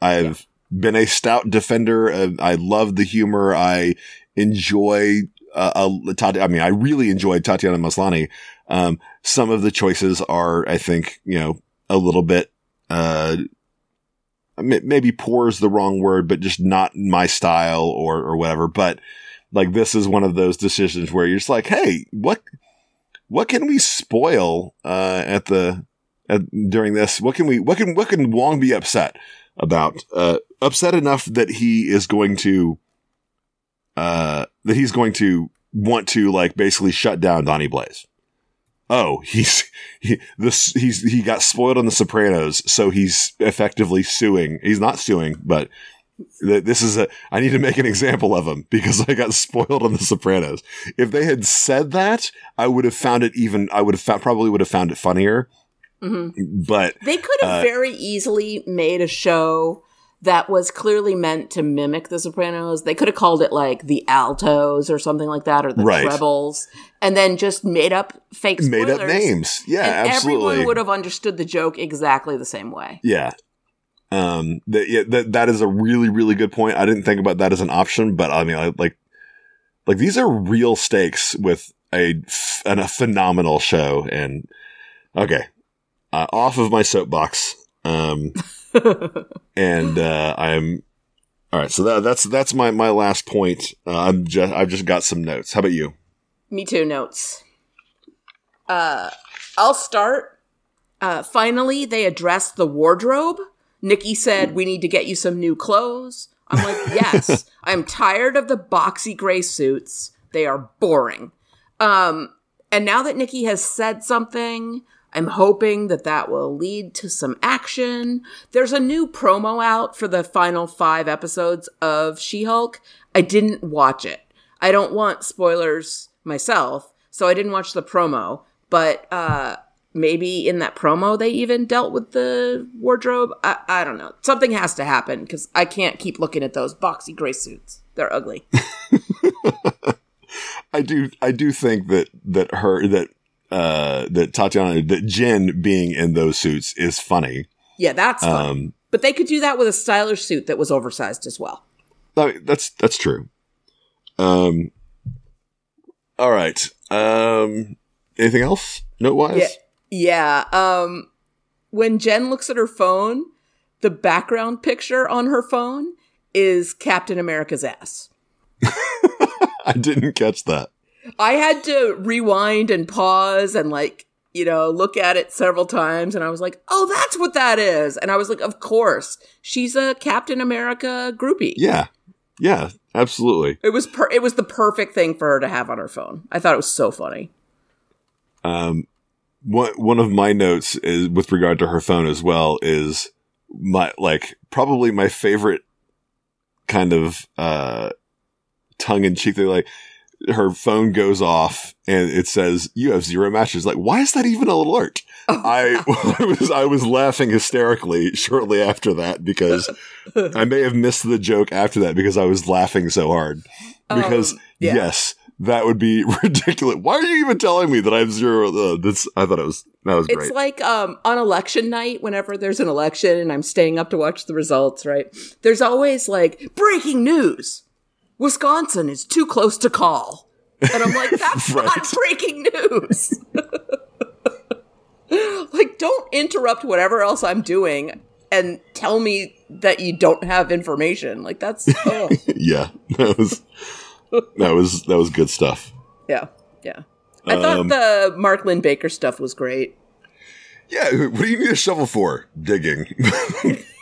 I've been a stout defender. Of, I love the humor. I enjoy. Uh, uh, I mean, I really enjoyed Tatiana Maslany. Um, some of the choices are, I think, you know, a little bit, uh, maybe poor is the wrong word, but just not my style or, or whatever. But like, this is one of those decisions where you're just like, Hey, what, what can we spoil, uh, at the, at, during this? What can we, what can, what can Wong be upset about? Uh, upset enough that he is going to, uh, that he's going to want to like basically shut down Donnie Blaze. Oh, he's he this he's he got spoiled on The Sopranos, so he's effectively suing. He's not suing, but th- this is a. I need to make an example of him because I got spoiled on The Sopranos. If they had said that, I would have found it even. I would have found, probably would have found it funnier. But They could have Uh, very easily made a show that was clearly meant to mimic The Sopranos. They could have called it like the Altos or something like that, or the Right. Trebles, and then just made up fake made up names. Yeah, and absolutely. everyone would have understood the joke exactly the same way. Yeah. Um, that, yeah, that, that is a really, really good point. I didn't think about that as an option, but I mean, I, like, like these are real stakes with a, f- an, a phenomenal show. And okay, uh, off of my soapbox. Um, and, uh, I'm, all right. So that, that's, that's my, my last point. Uh, I'm just, I've just got some notes. How about you? Me too. Notes. Uh, I'll start. Uh, finally, they addressed the wardrobe. Nikki said, "We need to get you some new clothes." I'm like, "Yes, I'm tired of the boxy gray suits. They are boring." Um, and now that Nikki has said something, I'm hoping that that will lead to some action. There's a new promo out for the final five episodes of She Hulk. I didn't watch it. I don't want spoilers myself, so I didn't watch the promo. But uh, maybe in that promo they even dealt with the wardrobe. I, I don't know. Something has to happen because I can't keep looking at those boxy gray suits. They're ugly. I do I do think that that her that uh, that Tatiana, that Jen being in those suits is funny. Yeah, that's. Um, but they could do that with a stylish suit that was oversized as well. I mean, that's that's true. Um. All right. Um. Anything else? Note wise. Yeah. Yeah. Um, when Jen looks at her phone, the background picture on her phone is Captain America's ass. I didn't catch that. I had to rewind and pause and like, you know, look at it several times and I was like, "Oh, that's what that is." And I was like, "Of course. She's a Captain America groupie." Yeah. Yeah. Absolutely. It was per- it was the perfect thing for her to have on her phone. I thought it was so funny. Um. One one of my notes is with regard to her phone as well is my like probably my favorite kind of uh tongue in cheek. They're like her phone goes off and it says you have zero matches. Like, why is that even an alert? I, I was I was laughing hysterically shortly after that because I may have missed the joke after that because I was laughing so hard. Because Um, yeah. yes, that would be ridiculous. Why are you even telling me that I have zero? Uh, that's I thought it was that was It's great. like um, on election night, whenever there's an election and I'm staying up to watch the results, right? There's always like breaking news Wisconsin is too close to call. And I'm like, that's Right. not breaking news. like, don't interrupt whatever else I'm doing and tell me that you don't have information. Like, that's, oh, yeah, that was that was that was good stuff. yeah, yeah. I thought Um, the Mark Linn-Baker stuff was great. Yeah, what do you need a shovel for? Digging.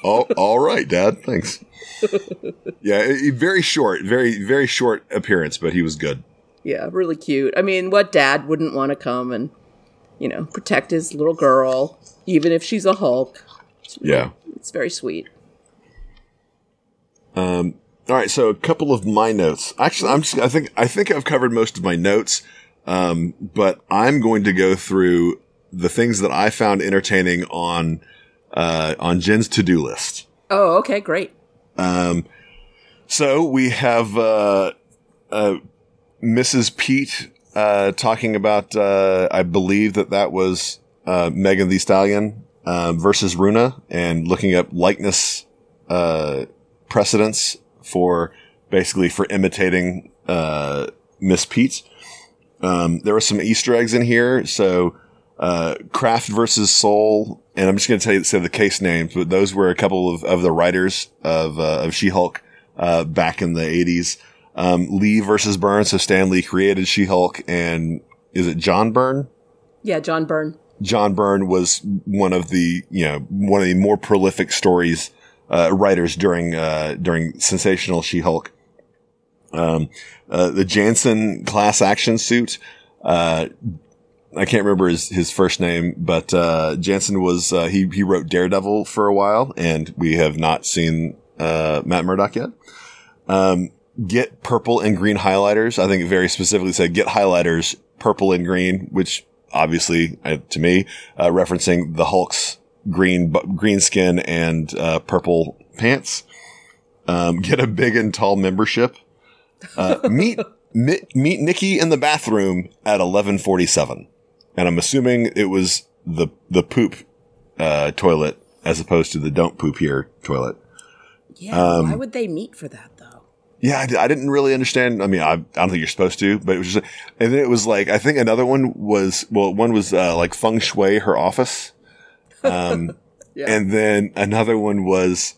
All, all right, Dad. Thanks. Yeah, very short, very very short appearance, but he was good. Yeah, really cute. I mean, what dad wouldn't want to come and, you know, protect his little girl, even if she's a Hulk? Yeah. It's very sweet. Um. All right, so a couple of my notes. Actually, I'm just. I think I think I've covered most of my notes. Um, but I'm going to go through the things that I found entertaining on uh on Jen's to do list. Oh, okay, great. Um, so we have uh, uh, Mrs. Pete uh, talking about. Uh, I believe that that was uh, Megan Thee Stallion uh, versus Runa, and looking up likeness uh, precedents for basically for imitating uh, Miss Pete. Um, there were some Easter eggs in here, so uh, Kraft versus Soul, and I'm just going to tell you say the case names, but those were a couple of, of the writers of uh, of She-Hulk uh, back in the 80s. Um, Lee versus Byrne, so Stan Lee created She-Hulk, and is it John Byrne? Yeah, John Byrne. John Byrne was one of the you know one of the more prolific stories uh, writers during uh, during sensational She-Hulk. Um, uh, the Janson class action suit. I can't remember his, his first name, but uh, Janson was uh, he he wrote Daredevil for a while, and we have not seen uh, Matt Murdock yet. Um, get purple and green highlighters. I think it very specifically said get highlighters purple and green, which obviously uh, to me uh, referencing the Hulk's green green skin and uh, purple pants. Um, get a big and tall membership. Meet meet meet Nikki in the bathroom at eleven forty seven, and I'm assuming it was the the poop uh, toilet as opposed to the don't poop here toilet. Yeah, Um, why would they meet for that though? Yeah, I didn't really understand. I mean, I, I don't think you're supposed to, but it was just, and then it was like, I think another one was, well, one was, uh, like feng shui, her office. Um, and then another one was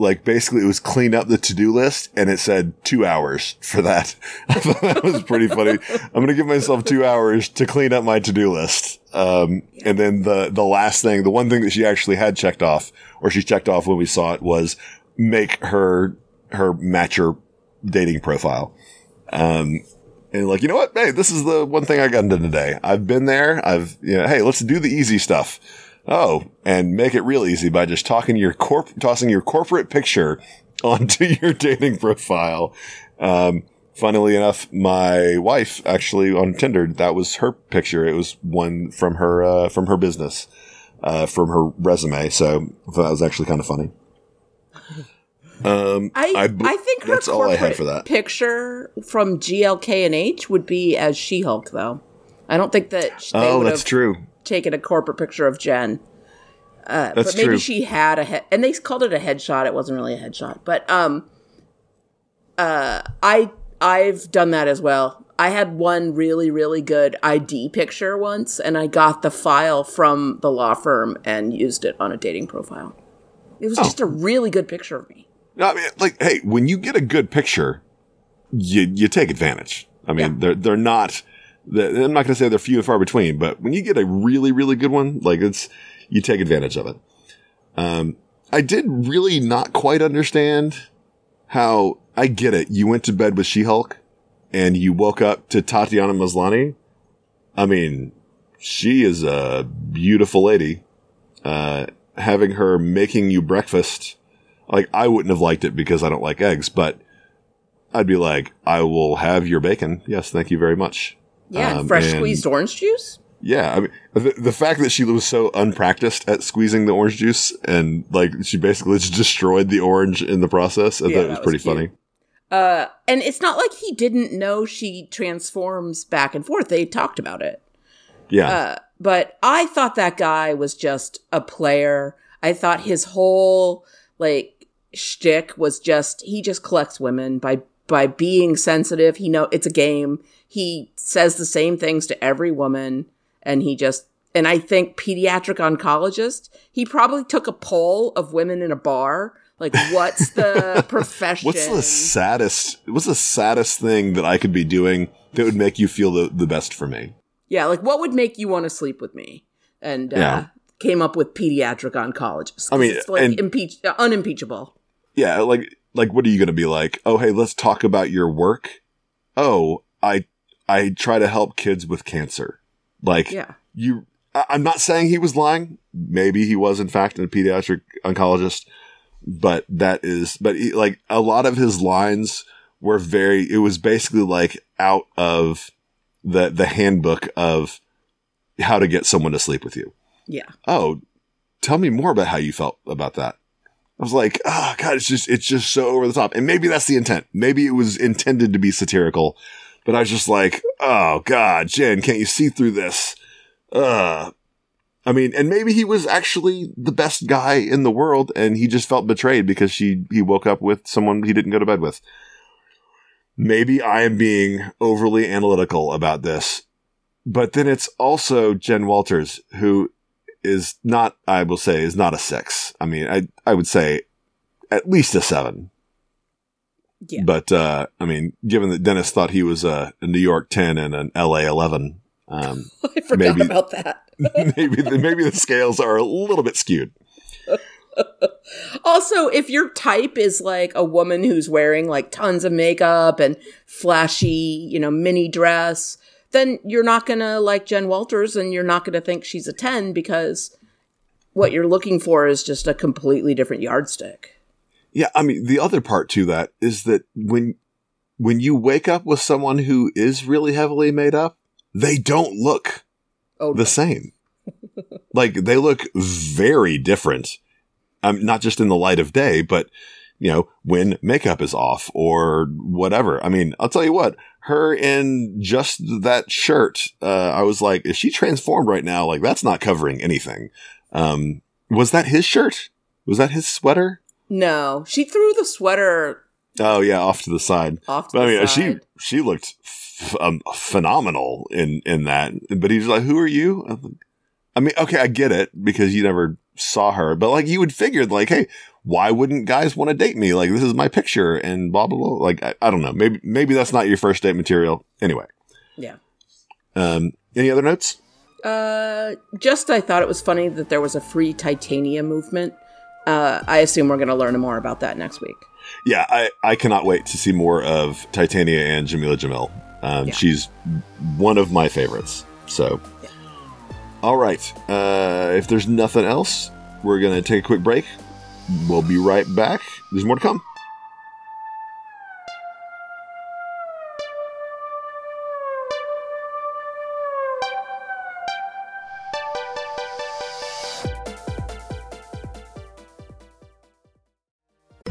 like, basically it was clean up the to-do list and it said two hours for that. I thought that was pretty funny. I'm going to give myself two hours to clean up my to-do list. Um, and then the, the last thing, the one thing that she actually had checked off, or she checked off when we saw it was make her, her matcher dating profile. Um, and like, you know what? Hey, this is the one thing I got done today. I've been there. I've, you know, hey, let's do the easy stuff. Oh, and make it real easy by just talking your corp, tossing your corporate picture onto your dating profile. Um, funnily enough, my wife actually on Tinder, that was her picture. It was one from her, uh, from her business, uh, from her resume. So that was actually kind of funny. Um, I I, b- think her that's all I had for that. picture from GLK and H would be as She Hulk though. I don't think that they Oh, that's true. Taken a corporate picture of Jen. Uh, but maybe true. she had a head, and they called it a headshot. It wasn't really a headshot, but um, uh, I I've done that as well. I had one really really good ID picture once, and I got the file from the law firm and used it on a dating profile. It was just a really good picture of me. No, I mean, like, hey, when you get a good picture, you you take advantage. I mean, Yeah. they're they're not. They're- I'm not going to say they're few and far between, but when you get a really really good one, like it's you take advantage of it. Um, I did really not quite understand how I get it. You went to bed with She-Hulk, and you woke up to Tatiana Maslany. I mean, she is a beautiful lady. Uh, having her making you breakfast like I wouldn't have liked it because I don't like eggs, but I'd be like, I will have your bacon. Yes, thank you very much. Yeah, Um, fresh squeezed orange juice. Yeah, I mean, the, the fact that she was so unpracticed at squeezing the orange juice and like she basically just destroyed the orange in the process, I Yeah, thought it was was pretty cute. funny. Uh, and it's not like he didn't know she transforms back and forth. They talked about it. Yeah, Uh, but I thought that guy was just a player. I thought his whole like shtick was just he just collects women by by being sensitive. He know it's a game. He says the same things to every woman, and he just and I think pediatric oncologist. He probably took a poll of women in a bar. Like, what's the profession? what's the saddest? What's the saddest thing that I could be doing that would make you feel the, the best for me? Yeah, like what would make you want to sleep with me? And uh, Yeah. came up with pediatric oncologist. I mean, it's like and- impeach, uh, unimpeachable. Yeah, like like what are you going to be like? Oh, hey, let's talk about your work. Oh, I I try to help kids with cancer. Like Yeah. you I- I'm not saying he was lying. Maybe he was in fact a pediatric oncologist, but that is but he, like a lot of his lines were very it was basically like out of the the handbook of how to get someone to sleep with you Yeah. oh, tell me more about how you felt about that. I was like, oh god, it's just it's just so over the top. And maybe that's the intent. Maybe it was intended to be satirical, but I was just like, oh god, Jen, can't you see through this? Uh I mean, and maybe he was actually the best guy in the world and he just felt betrayed because she he woke up with someone he didn't go to bed with. Maybe I am being overly analytical about this. But then it's also Jen Walters who is not, I will say, is not a six. I mean, I, I would say at least a seven. Yeah. But, uh, I mean, given that Dennis thought he was a, New York 10 and an LA 11, um, I forgot maybe- about that. maybe, the, maybe the scales are a little bit skewed. Also, if your type is like a woman who's wearing like tons of makeup and flashy, you know, mini dress, then you're not going to like Jen Walters and you're not going to think she's a 10 because what you're looking for is just a completely different yardstick. Yeah, I mean, the other part to that is that when when you wake up with someone who is really heavily made up, they don't look Oh, the same. like they look very different. Um, not just in the light of day, but you know, when makeup is off or whatever. I mean, I'll tell you what, her in just that shirt, uh, I was like, is she transformed right now? Like that's not covering anything. Um, was that his shirt? Was that his sweater? No, she threw the sweater Oh yeah, off to the side. off to But I the mean, she side. she looked f- um, phenomenal in in that. But he's like, "Who are you?" Like- I mean, okay, I get it because you never saw her, but like you would figure, like, hey, why wouldn't guys want to date me? Like, this is my picture, and blah blah blah. Like, I, I don't know. Maybe maybe that's not your first date material. Anyway, Yeah. um, any other notes? Uh, just I thought it was funny that there was a free Titania movement. Uh, I assume we're going to learn more about that next week. Yeah, I, I cannot wait to see more of Titania and Jamila Jamil. Um, Yeah. She's one of my favorites. So, all right. Uh, if there's nothing else, we're going to take a quick break. We'll be right back. There's more to come.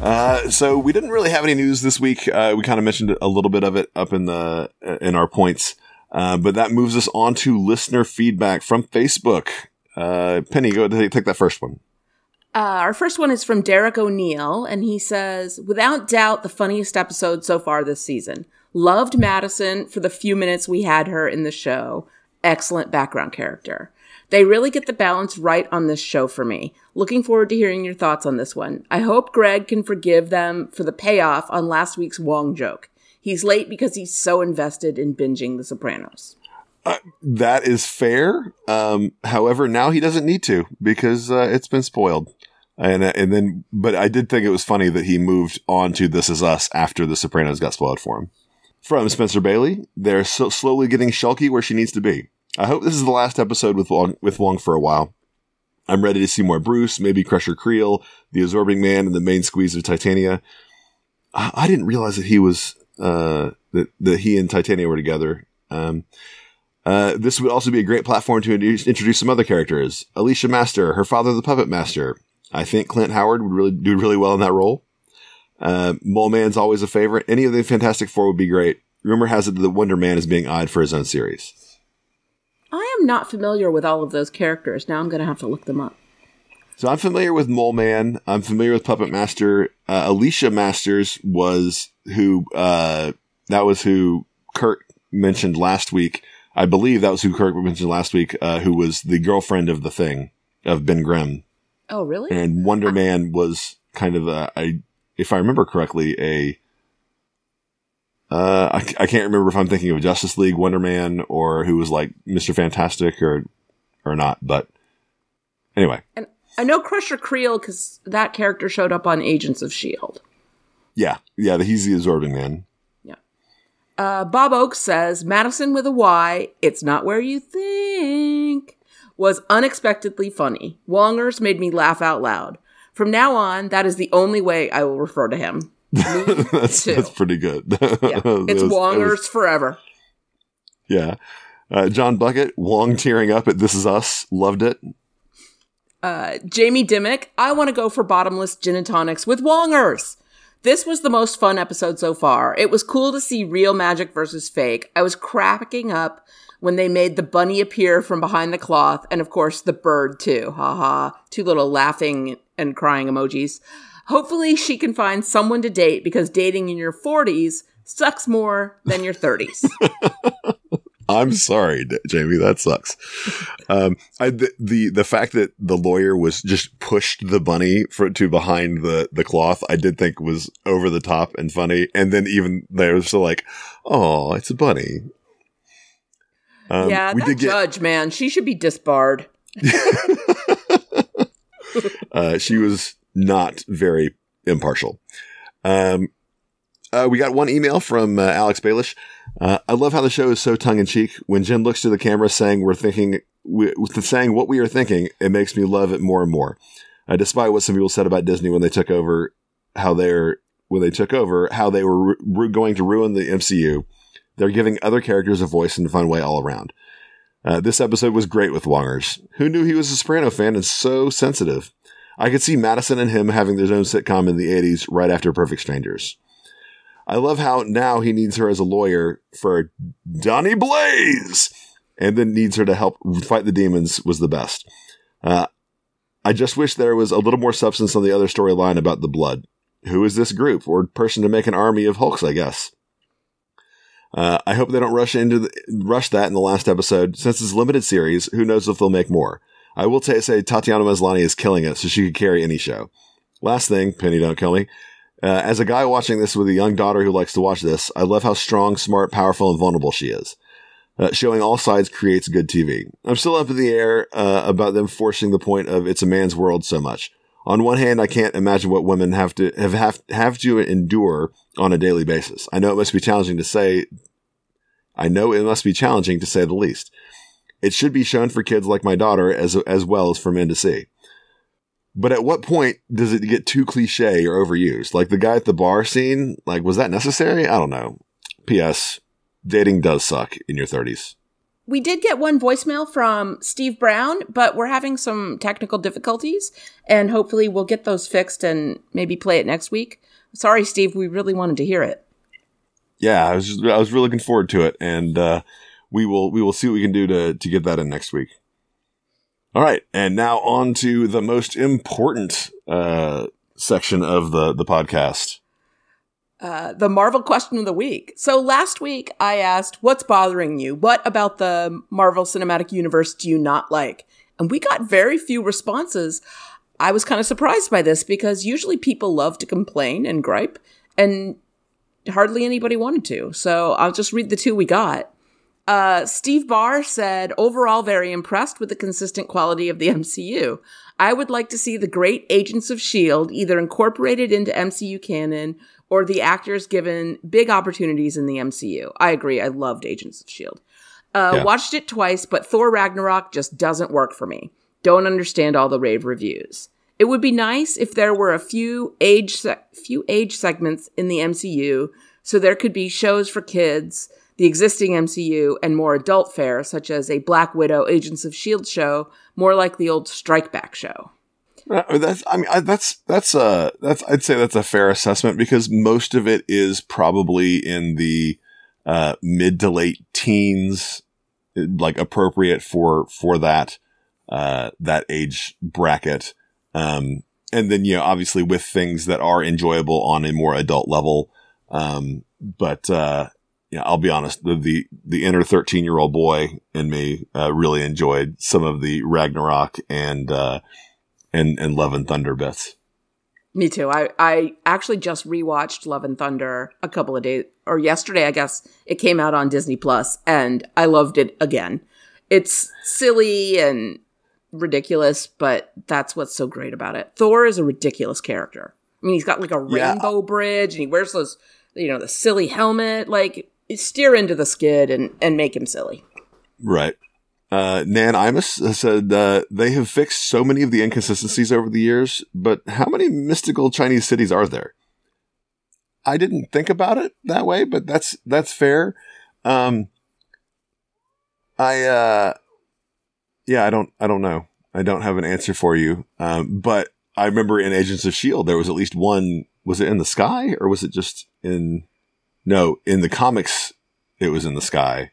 Uh, so we didn't really have any news this week. Uh, we kind of mentioned a little bit of it up in the in our points, uh, but that moves us on to listener feedback from Facebook. Uh, Penny, go ahead, take that first one. Uh, our first one is from Derek O'Neill, and he says, without doubt, the funniest episode so far this season. Loved Madison for the few minutes we had her in the show. Excellent background character. They really get the balance right on this show for me. Looking forward to hearing your thoughts on this one. I hope Greg can forgive them for the payoff on last week's Wong joke. He's late because he's so invested in binging The Sopranos. Uh, that is fair. Um, however, now he doesn't need to because uh, it's been spoiled. And uh, and then, but I did think it was funny that he moved on to This Is Us after The Sopranos got spoiled for him. From Spencer Bailey, they're so slowly getting Shulky where she needs to be. I hope this is the last episode with Wong, with Wong for a while. I'm ready to see more Bruce, maybe Crusher Creel, the Absorbing Man, and the main squeeze of Titania. I, I didn't realize that he was uh, that that he and Titania were together. Um, uh, this would also be a great platform to introduce, some other characters. Alicia Master, her father, the puppet master. I think Clint Howard would really do really well in that role. Uh, Mole Man's always a favorite. Any of the Fantastic Four would be great. Rumor has it that Wonder Man is being eyed for his own series. I am not familiar with all of those characters. Now I'm going to have to look them up. So I'm familiar with Mole Man. I'm familiar with Puppet Master. Uh, Alicia Masters was who, uh, that was who Kurt mentioned last week. I believe that was who Kurt mentioned last week, uh, who was the girlfriend of the thing, of Ben Grimm. Oh, really? And Wonder Man was kind of a, I, if I remember correctly, a, uh, I, I can't remember if I'm thinking of Justice League Wonder Man or who was like Mr. Fantastic or, or not, but anyway. And I know Crusher Creel because that character showed up on Agents of S.H.I.E.L.D. Yeah. Yeah. He's the absorbing man. Yeah. Uh, Bob Oakes says Madison with a Y, it's not where you think, was unexpectedly funny. Wongers made me laugh out loud. From now on, that is the only way I will refer to him. that's, that's pretty good. Yeah. It's It Wongers forever. yeah. Uh, John Bucket, Wong tearing up at This Is Us. Loved it. Uh, Jamie Dimmick, I want to go for bottomless gin and tonics with Wongers. This was the most fun episode so far. It was cool to see real magic versus fake. I was cracking up when they made the bunny appear from behind the cloth, and of course the bird too. Haha. Two little laughing and crying emojis. Hopefully she can find someone to date because dating in your 40s sucks more than your 30s. I'm sorry, Jamie. That sucks. Um, I, the, the the fact that the lawyer was just pushed the bunny for, to behind the the cloth, I did think was over the top and funny. And then even they were still like, "Oh, it's a bunny." Um, yeah, we that did get. judge, man, she should be disbarred. Uh, she was not very impartial. Um, uh, we got one email from uh, Alex Baelish. Uh, I love how the show is so tongue in cheek. When Jim looks to the camera saying we're thinking, saying what we are thinking, it makes me love it more and more. Uh, despite what some people said about Disney when they took over, how they're when they took over, how they were ru- going to ruin the MCU. They're giving other characters a voice in a fun way all around. Uh, this episode was great with Wongers. Who knew he was a Soprano fan and so sensitive? I could see Madison and him having their own sitcom in the 80s right after Perfect Strangers. I love how now he needs her as a lawyer for Donny Blaze and then needs her to help fight the demons was the best. Uh, I just wish there was a little more substance on the other storyline about the blood. Who is this group or person to make an army of Hulks, I guess? Uh, I hope they don't rush into the, rush that in the last episode. Since it's a limited series, who knows if they'll make more. I will t- say Tatiana Maslany is killing it, so she could carry any show. Last thing, Penny, don't kill me. Uh, as a guy watching this with a young daughter who likes to watch this, I love how strong, smart, powerful, and vulnerable she is. Uh, showing all sides creates good TV. I'm still up in the air uh, about them forcing the point of it's a man's world so much. On one hand, I can't imagine what women have to have have, have to endure on a daily basis. I know it must be challenging to say. I know it must be challenging to say the least. It should be shown for kids like my daughter as as well as for men to see. But at what point does it get too cliche or overused? Like the guy at the bar scene, like was that necessary? I don't know. P.S. Dating does suck in your 30s. We did get one voicemail from Steve Brown, but we're having some technical difficulties, and hopefully we'll get those fixed and maybe play it next week. Sorry, Steve, we really wanted to hear it. Yeah, I was just, I was really looking forward to it, and uh, we will we will see what we can do to to get that in next week. All right, and now on to the most important uh, section of the the podcast. Uh, the Marvel question of the week. So last week I asked, "What's bothering you? What about the Marvel Cinematic Universe do you not like?" And we got very few responses. I was kind of surprised by this because usually people love to complain and gripe, and hardly anybody wanted to. So I'll just read the two we got. Uh, Steve Barr said, overall, very impressed with the consistent quality of the MCU. I would like to see the great Agents of S.H.I.E.L.D. either incorporated into MCU canon or the actors given big opportunities in the MCU. I agree. I loved Agents of S.H.I.E.L.D. Uh, yeah. Watched it twice, but Thor Ragnarok just doesn't work for me. Don't understand all the rave reviews. It would be nice if there were a few age se- few age segments in the MCU, so there could be shows for kids the existing MCU and more adult fare, such as a Black Widow Agents of S.H.I.E.L.D. show, more like the old Strike Back show. That's, I mean, I, that's, that's, uh, that's, I'd say that's a fair assessment because most of it is probably in the, uh, mid to late teens, like appropriate for, for that, uh, that age bracket. Um, and then, you know, obviously with things that are enjoyable on a more adult level. Um, but, uh, yeah, I'll be honest. The the, the inner thirteen year old boy in me uh, really enjoyed some of the Ragnarok and uh, and and Love and Thunder bits. Me too. I I actually just rewatched Love and Thunder a couple of days or yesterday. I guess it came out on Disney Plus, and I loved it again. It's silly and ridiculous, but that's what's so great about it. Thor is a ridiculous character. I mean, he's got like a rainbow yeah. bridge, and he wears those, you know, the silly helmet. Like steer into the skid and, and make him silly. Right. Uh, Nan Imus said uh, they have fixed so many of the inconsistencies over the years, but how many mystical Chinese cities are there? I didn't think about it that way, but that's that's fair. Um, I uh, yeah, I don't I don't know. I don't have an answer for you. Um, but I remember in Agents of Shield there was at least one. Was it in the sky or was it just in no, in the comics, it was in the sky.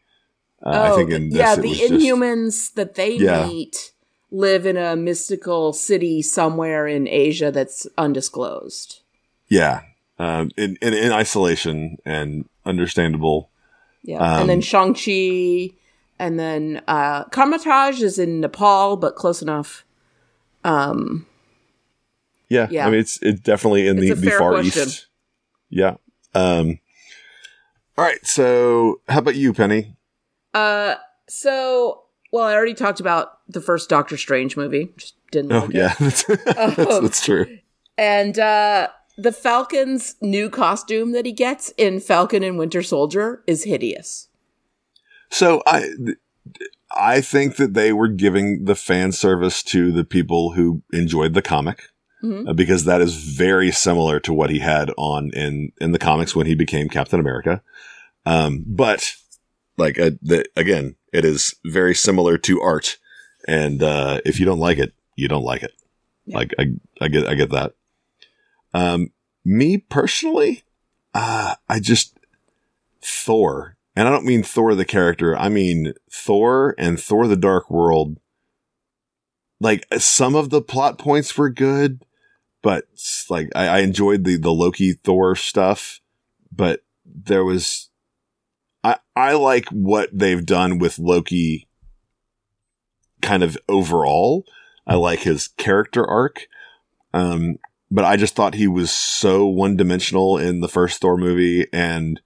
Uh, oh, I think in this, yeah, the Inhumans just, that they yeah. meet live in a mystical city somewhere in Asia that's undisclosed. Yeah, um, in, in, in isolation and understandable. Yeah, um, and then Shang Chi, and then uh, Kamar-Taj is in Nepal, but close enough. Um, yeah, yeah. I mean it's it's definitely in it's the, the far question. east. Yeah. Um, all right. So, how about you, Penny? Uh, so well, I already talked about the first Doctor Strange movie. Just didn't. Oh yeah, that's, that's, that's true. And uh, the Falcon's new costume that he gets in Falcon and Winter Soldier is hideous. So I, I think that they were giving the fan service to the people who enjoyed the comic. Mm-hmm. Uh, because that is very similar to what he had on in in the comics when he became Captain America. Um, but like uh, the, again, it is very similar to art, and uh, if you don't like it, you don't like it. Yeah. Like I, I get, I get that. Um, me personally, uh, I just Thor, and I don't mean Thor the character. I mean Thor and Thor: The Dark World. Like some of the plot points were good, but like I, I enjoyed the the Loki Thor stuff, but there was I I like what they've done with Loki kind of overall. I like his character arc. Um, but I just thought he was so one dimensional in the first Thor movie and,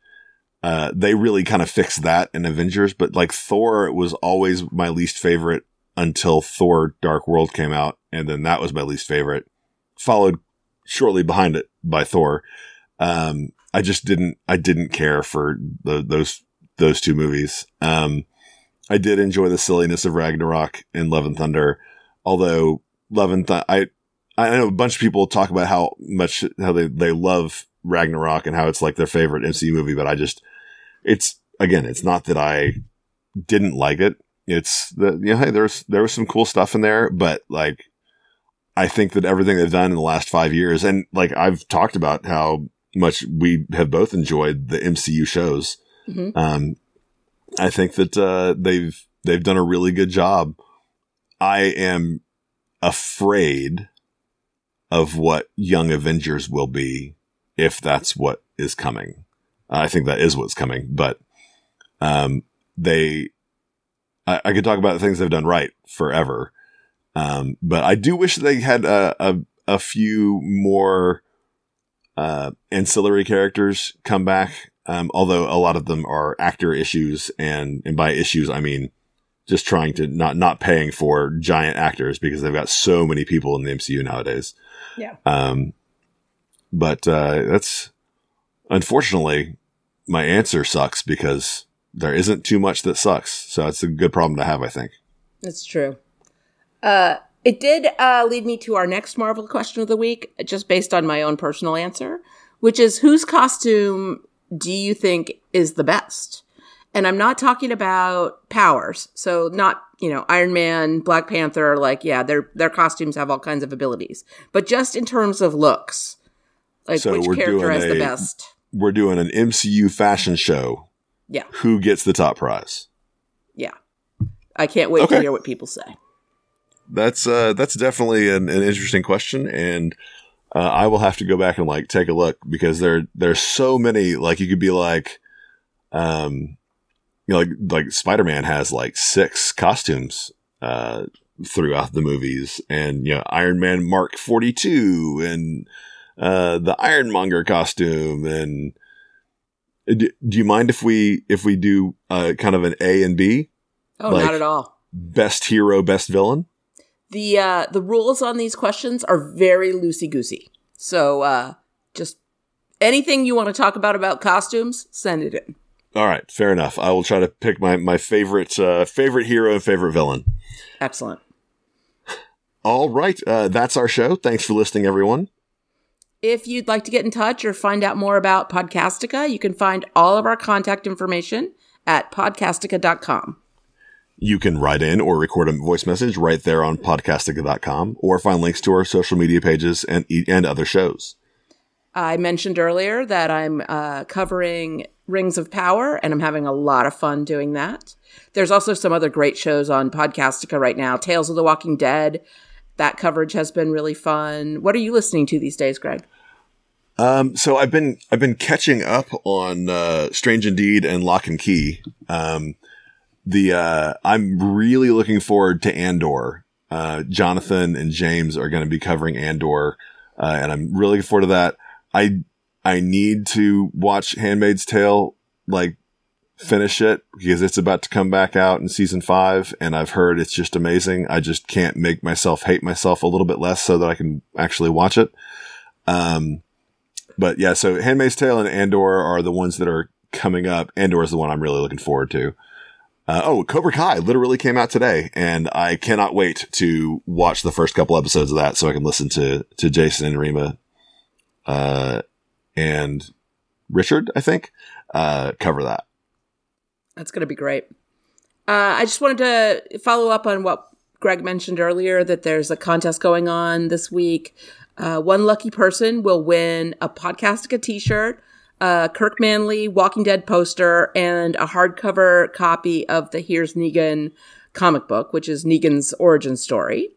uh, they really kind of fixed that in Avengers, but like Thor was always my least favorite until Thor Dark World came out. And then that was my least favorite, followed shortly behind it by Thor. Um, I just didn't, I didn't care for the, those, those two movies. Um, I did enjoy the silliness of Ragnarok and Love and Thunder, although Love and I, I know a bunch of people talk about how much, how they, they love Ragnarok and how it's like their favorite MCU movie, but I just, it's, again, it's not that I didn't like it. It's the you know, hey, there's, there was some cool stuff in there, but like, I think that everything they've done in the last five years, and like I've talked about how much we have both enjoyed the MCU shows. Mhm. Um, I think that uh, they've they've done a really good job. I am afraid of what Young Avengers will be if that's what is coming. I think that is what's coming, but um, they I, I could talk about the things they've done right forever. Um, but I do wish they had a, a, a few more, uh, ancillary characters come back. Um, although a lot of them are actor issues and, and by issues, I mean just trying to not, not paying for giant actors because they've got so many people in the MCU nowadays. Yeah. Um, but, uh, that's unfortunately my answer sucks because there isn't too much that sucks. So it's a good problem to have, I think. That's true. Uh, it did uh, lead me to our next Marvel question of the week, just based on my own personal answer, which is whose costume do you think is the best? And I'm not talking about powers. So not, you know, Iron Man, Black Panther, like, yeah, their their costumes have all kinds of abilities. But just in terms of looks, like So which character has the best? We're doing an MCU fashion show. Yeah. Who gets the top prize? Yeah. I can't wait to hear what people say. That's uh that's definitely an, an interesting question, and uh, I will have to go back and like take a look because there there's so many. Like you could be like, um, you know, like like Spider Man has like six costumes uh throughout the movies, and you know Iron Man Mark Forty Two, and uh the Ironmonger costume, and do, do you mind if we if we do uh kind of an A and B Oh, Like- not at all. best hero best villain? The uh the rules on these questions are very loosey goosey. So uh just anything you want to talk about about costumes, send it in. All right, fair enough. I will try to pick my my favorite uh, favorite hero and favorite villain. Excellent. All right, uh, that's our show. Thanks for listening, everyone. If you'd like to get in touch or find out more about Podcastica, you can find all of our contact information at podcastica.com. You can write in or record a voice message right there on podcastica.com or find links to our social media pages and and other shows. I mentioned earlier that I'm uh, covering Rings of Power, and I'm having a lot of fun doing that. There's also some other great shows on Podcastica right now. Tales of the Walking Dead. That coverage has been really fun. What are you listening to these days, Greg? Um, so I've been I've been catching up on uh, Strange Indeed and Locke and Key. Um, the uh, I'm really looking forward to Andor. Uh, Jonathan and James are going to be covering Andor, uh, and I'm really looking forward to that. I I need to watch Handmaid's Tale, like finish it because it's about to come back out in season five, and I've heard it's just amazing. I just can't make myself hate myself a little bit less so that I can actually watch it. Um, but yeah, so Handmaid's Tale and Andor are the ones that are coming up. Andor is the one I'm really looking forward to. Uh, oh, Cobra Kai literally came out today, and I cannot wait to watch the first couple episodes of that so I can listen to to Jason and Rima, uh, and Richard, I think, uh, cover that. That's going to be great. Uh, I just wanted to follow up on what Greg mentioned earlier that there's a contest going on this week. Uh, one lucky person will win a Podcastica t shirt, a Kirk Manley Walking Dead poster, and a hardcover copy of the Here's Negan comic book, which is Negan's origin story.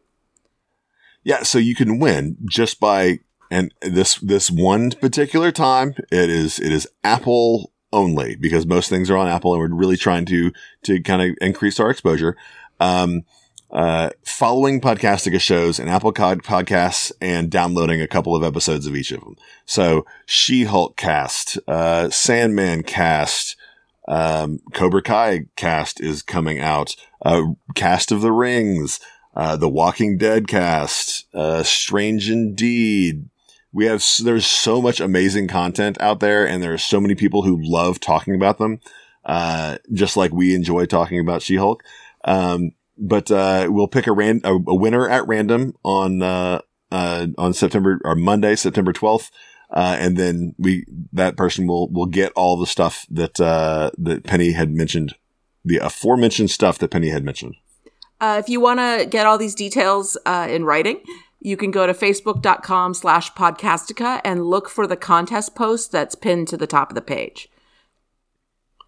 Yeah, so you can win just by and this this one particular time it is it is Apple only because most things are on Apple and we're really trying to to kind of increase our exposure. Um, uh, following Podcastica shows and Apple podcasts and downloading a couple of episodes of each of them. So She-Hulk cast, uh, Sandman cast, um, Cobra Kai cast is coming out, uh, cast of the rings, uh, the Walking Dead cast, uh, Strange Indeed. We have, there's so much amazing content out there and there are so many people who love talking about them. Uh, just like we enjoy talking about She-Hulk. Um, but, uh, we'll pick a ran, a, a winner at random on, uh, uh, on September or Monday, September 12th. Uh, and then we, that person will, will get all the stuff that, uh, that Penny had mentioned, the aforementioned stuff that Penny had mentioned. Uh, if you want to get all these details uh, in writing, you can go to facebook.com slash podcastica and look for the contest post that's pinned to the top of the page.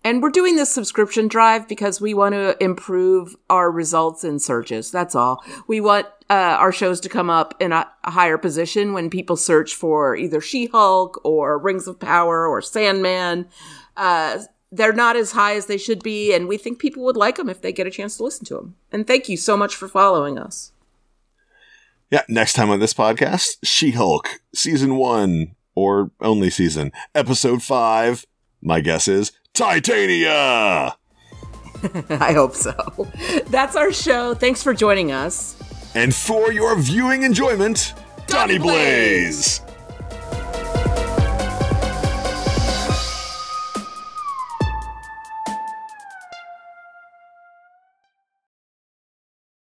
And we're doing this subscription drive because we want to improve our results in searches. That's all. We want uh, our shows to come up in a, a higher position when people search for either She-Hulk or Rings of Power or Sandman. Uh, they're not as high as they should be, and we think people would like them if they get a chance to listen to them. And thank you so much for following us. Yeah. Next time on this podcast, She-Hulk season one or only season episode five. My guess is Titania. I hope so. That's our show. Thanks for joining us. And for your viewing enjoyment, Donny Blaze.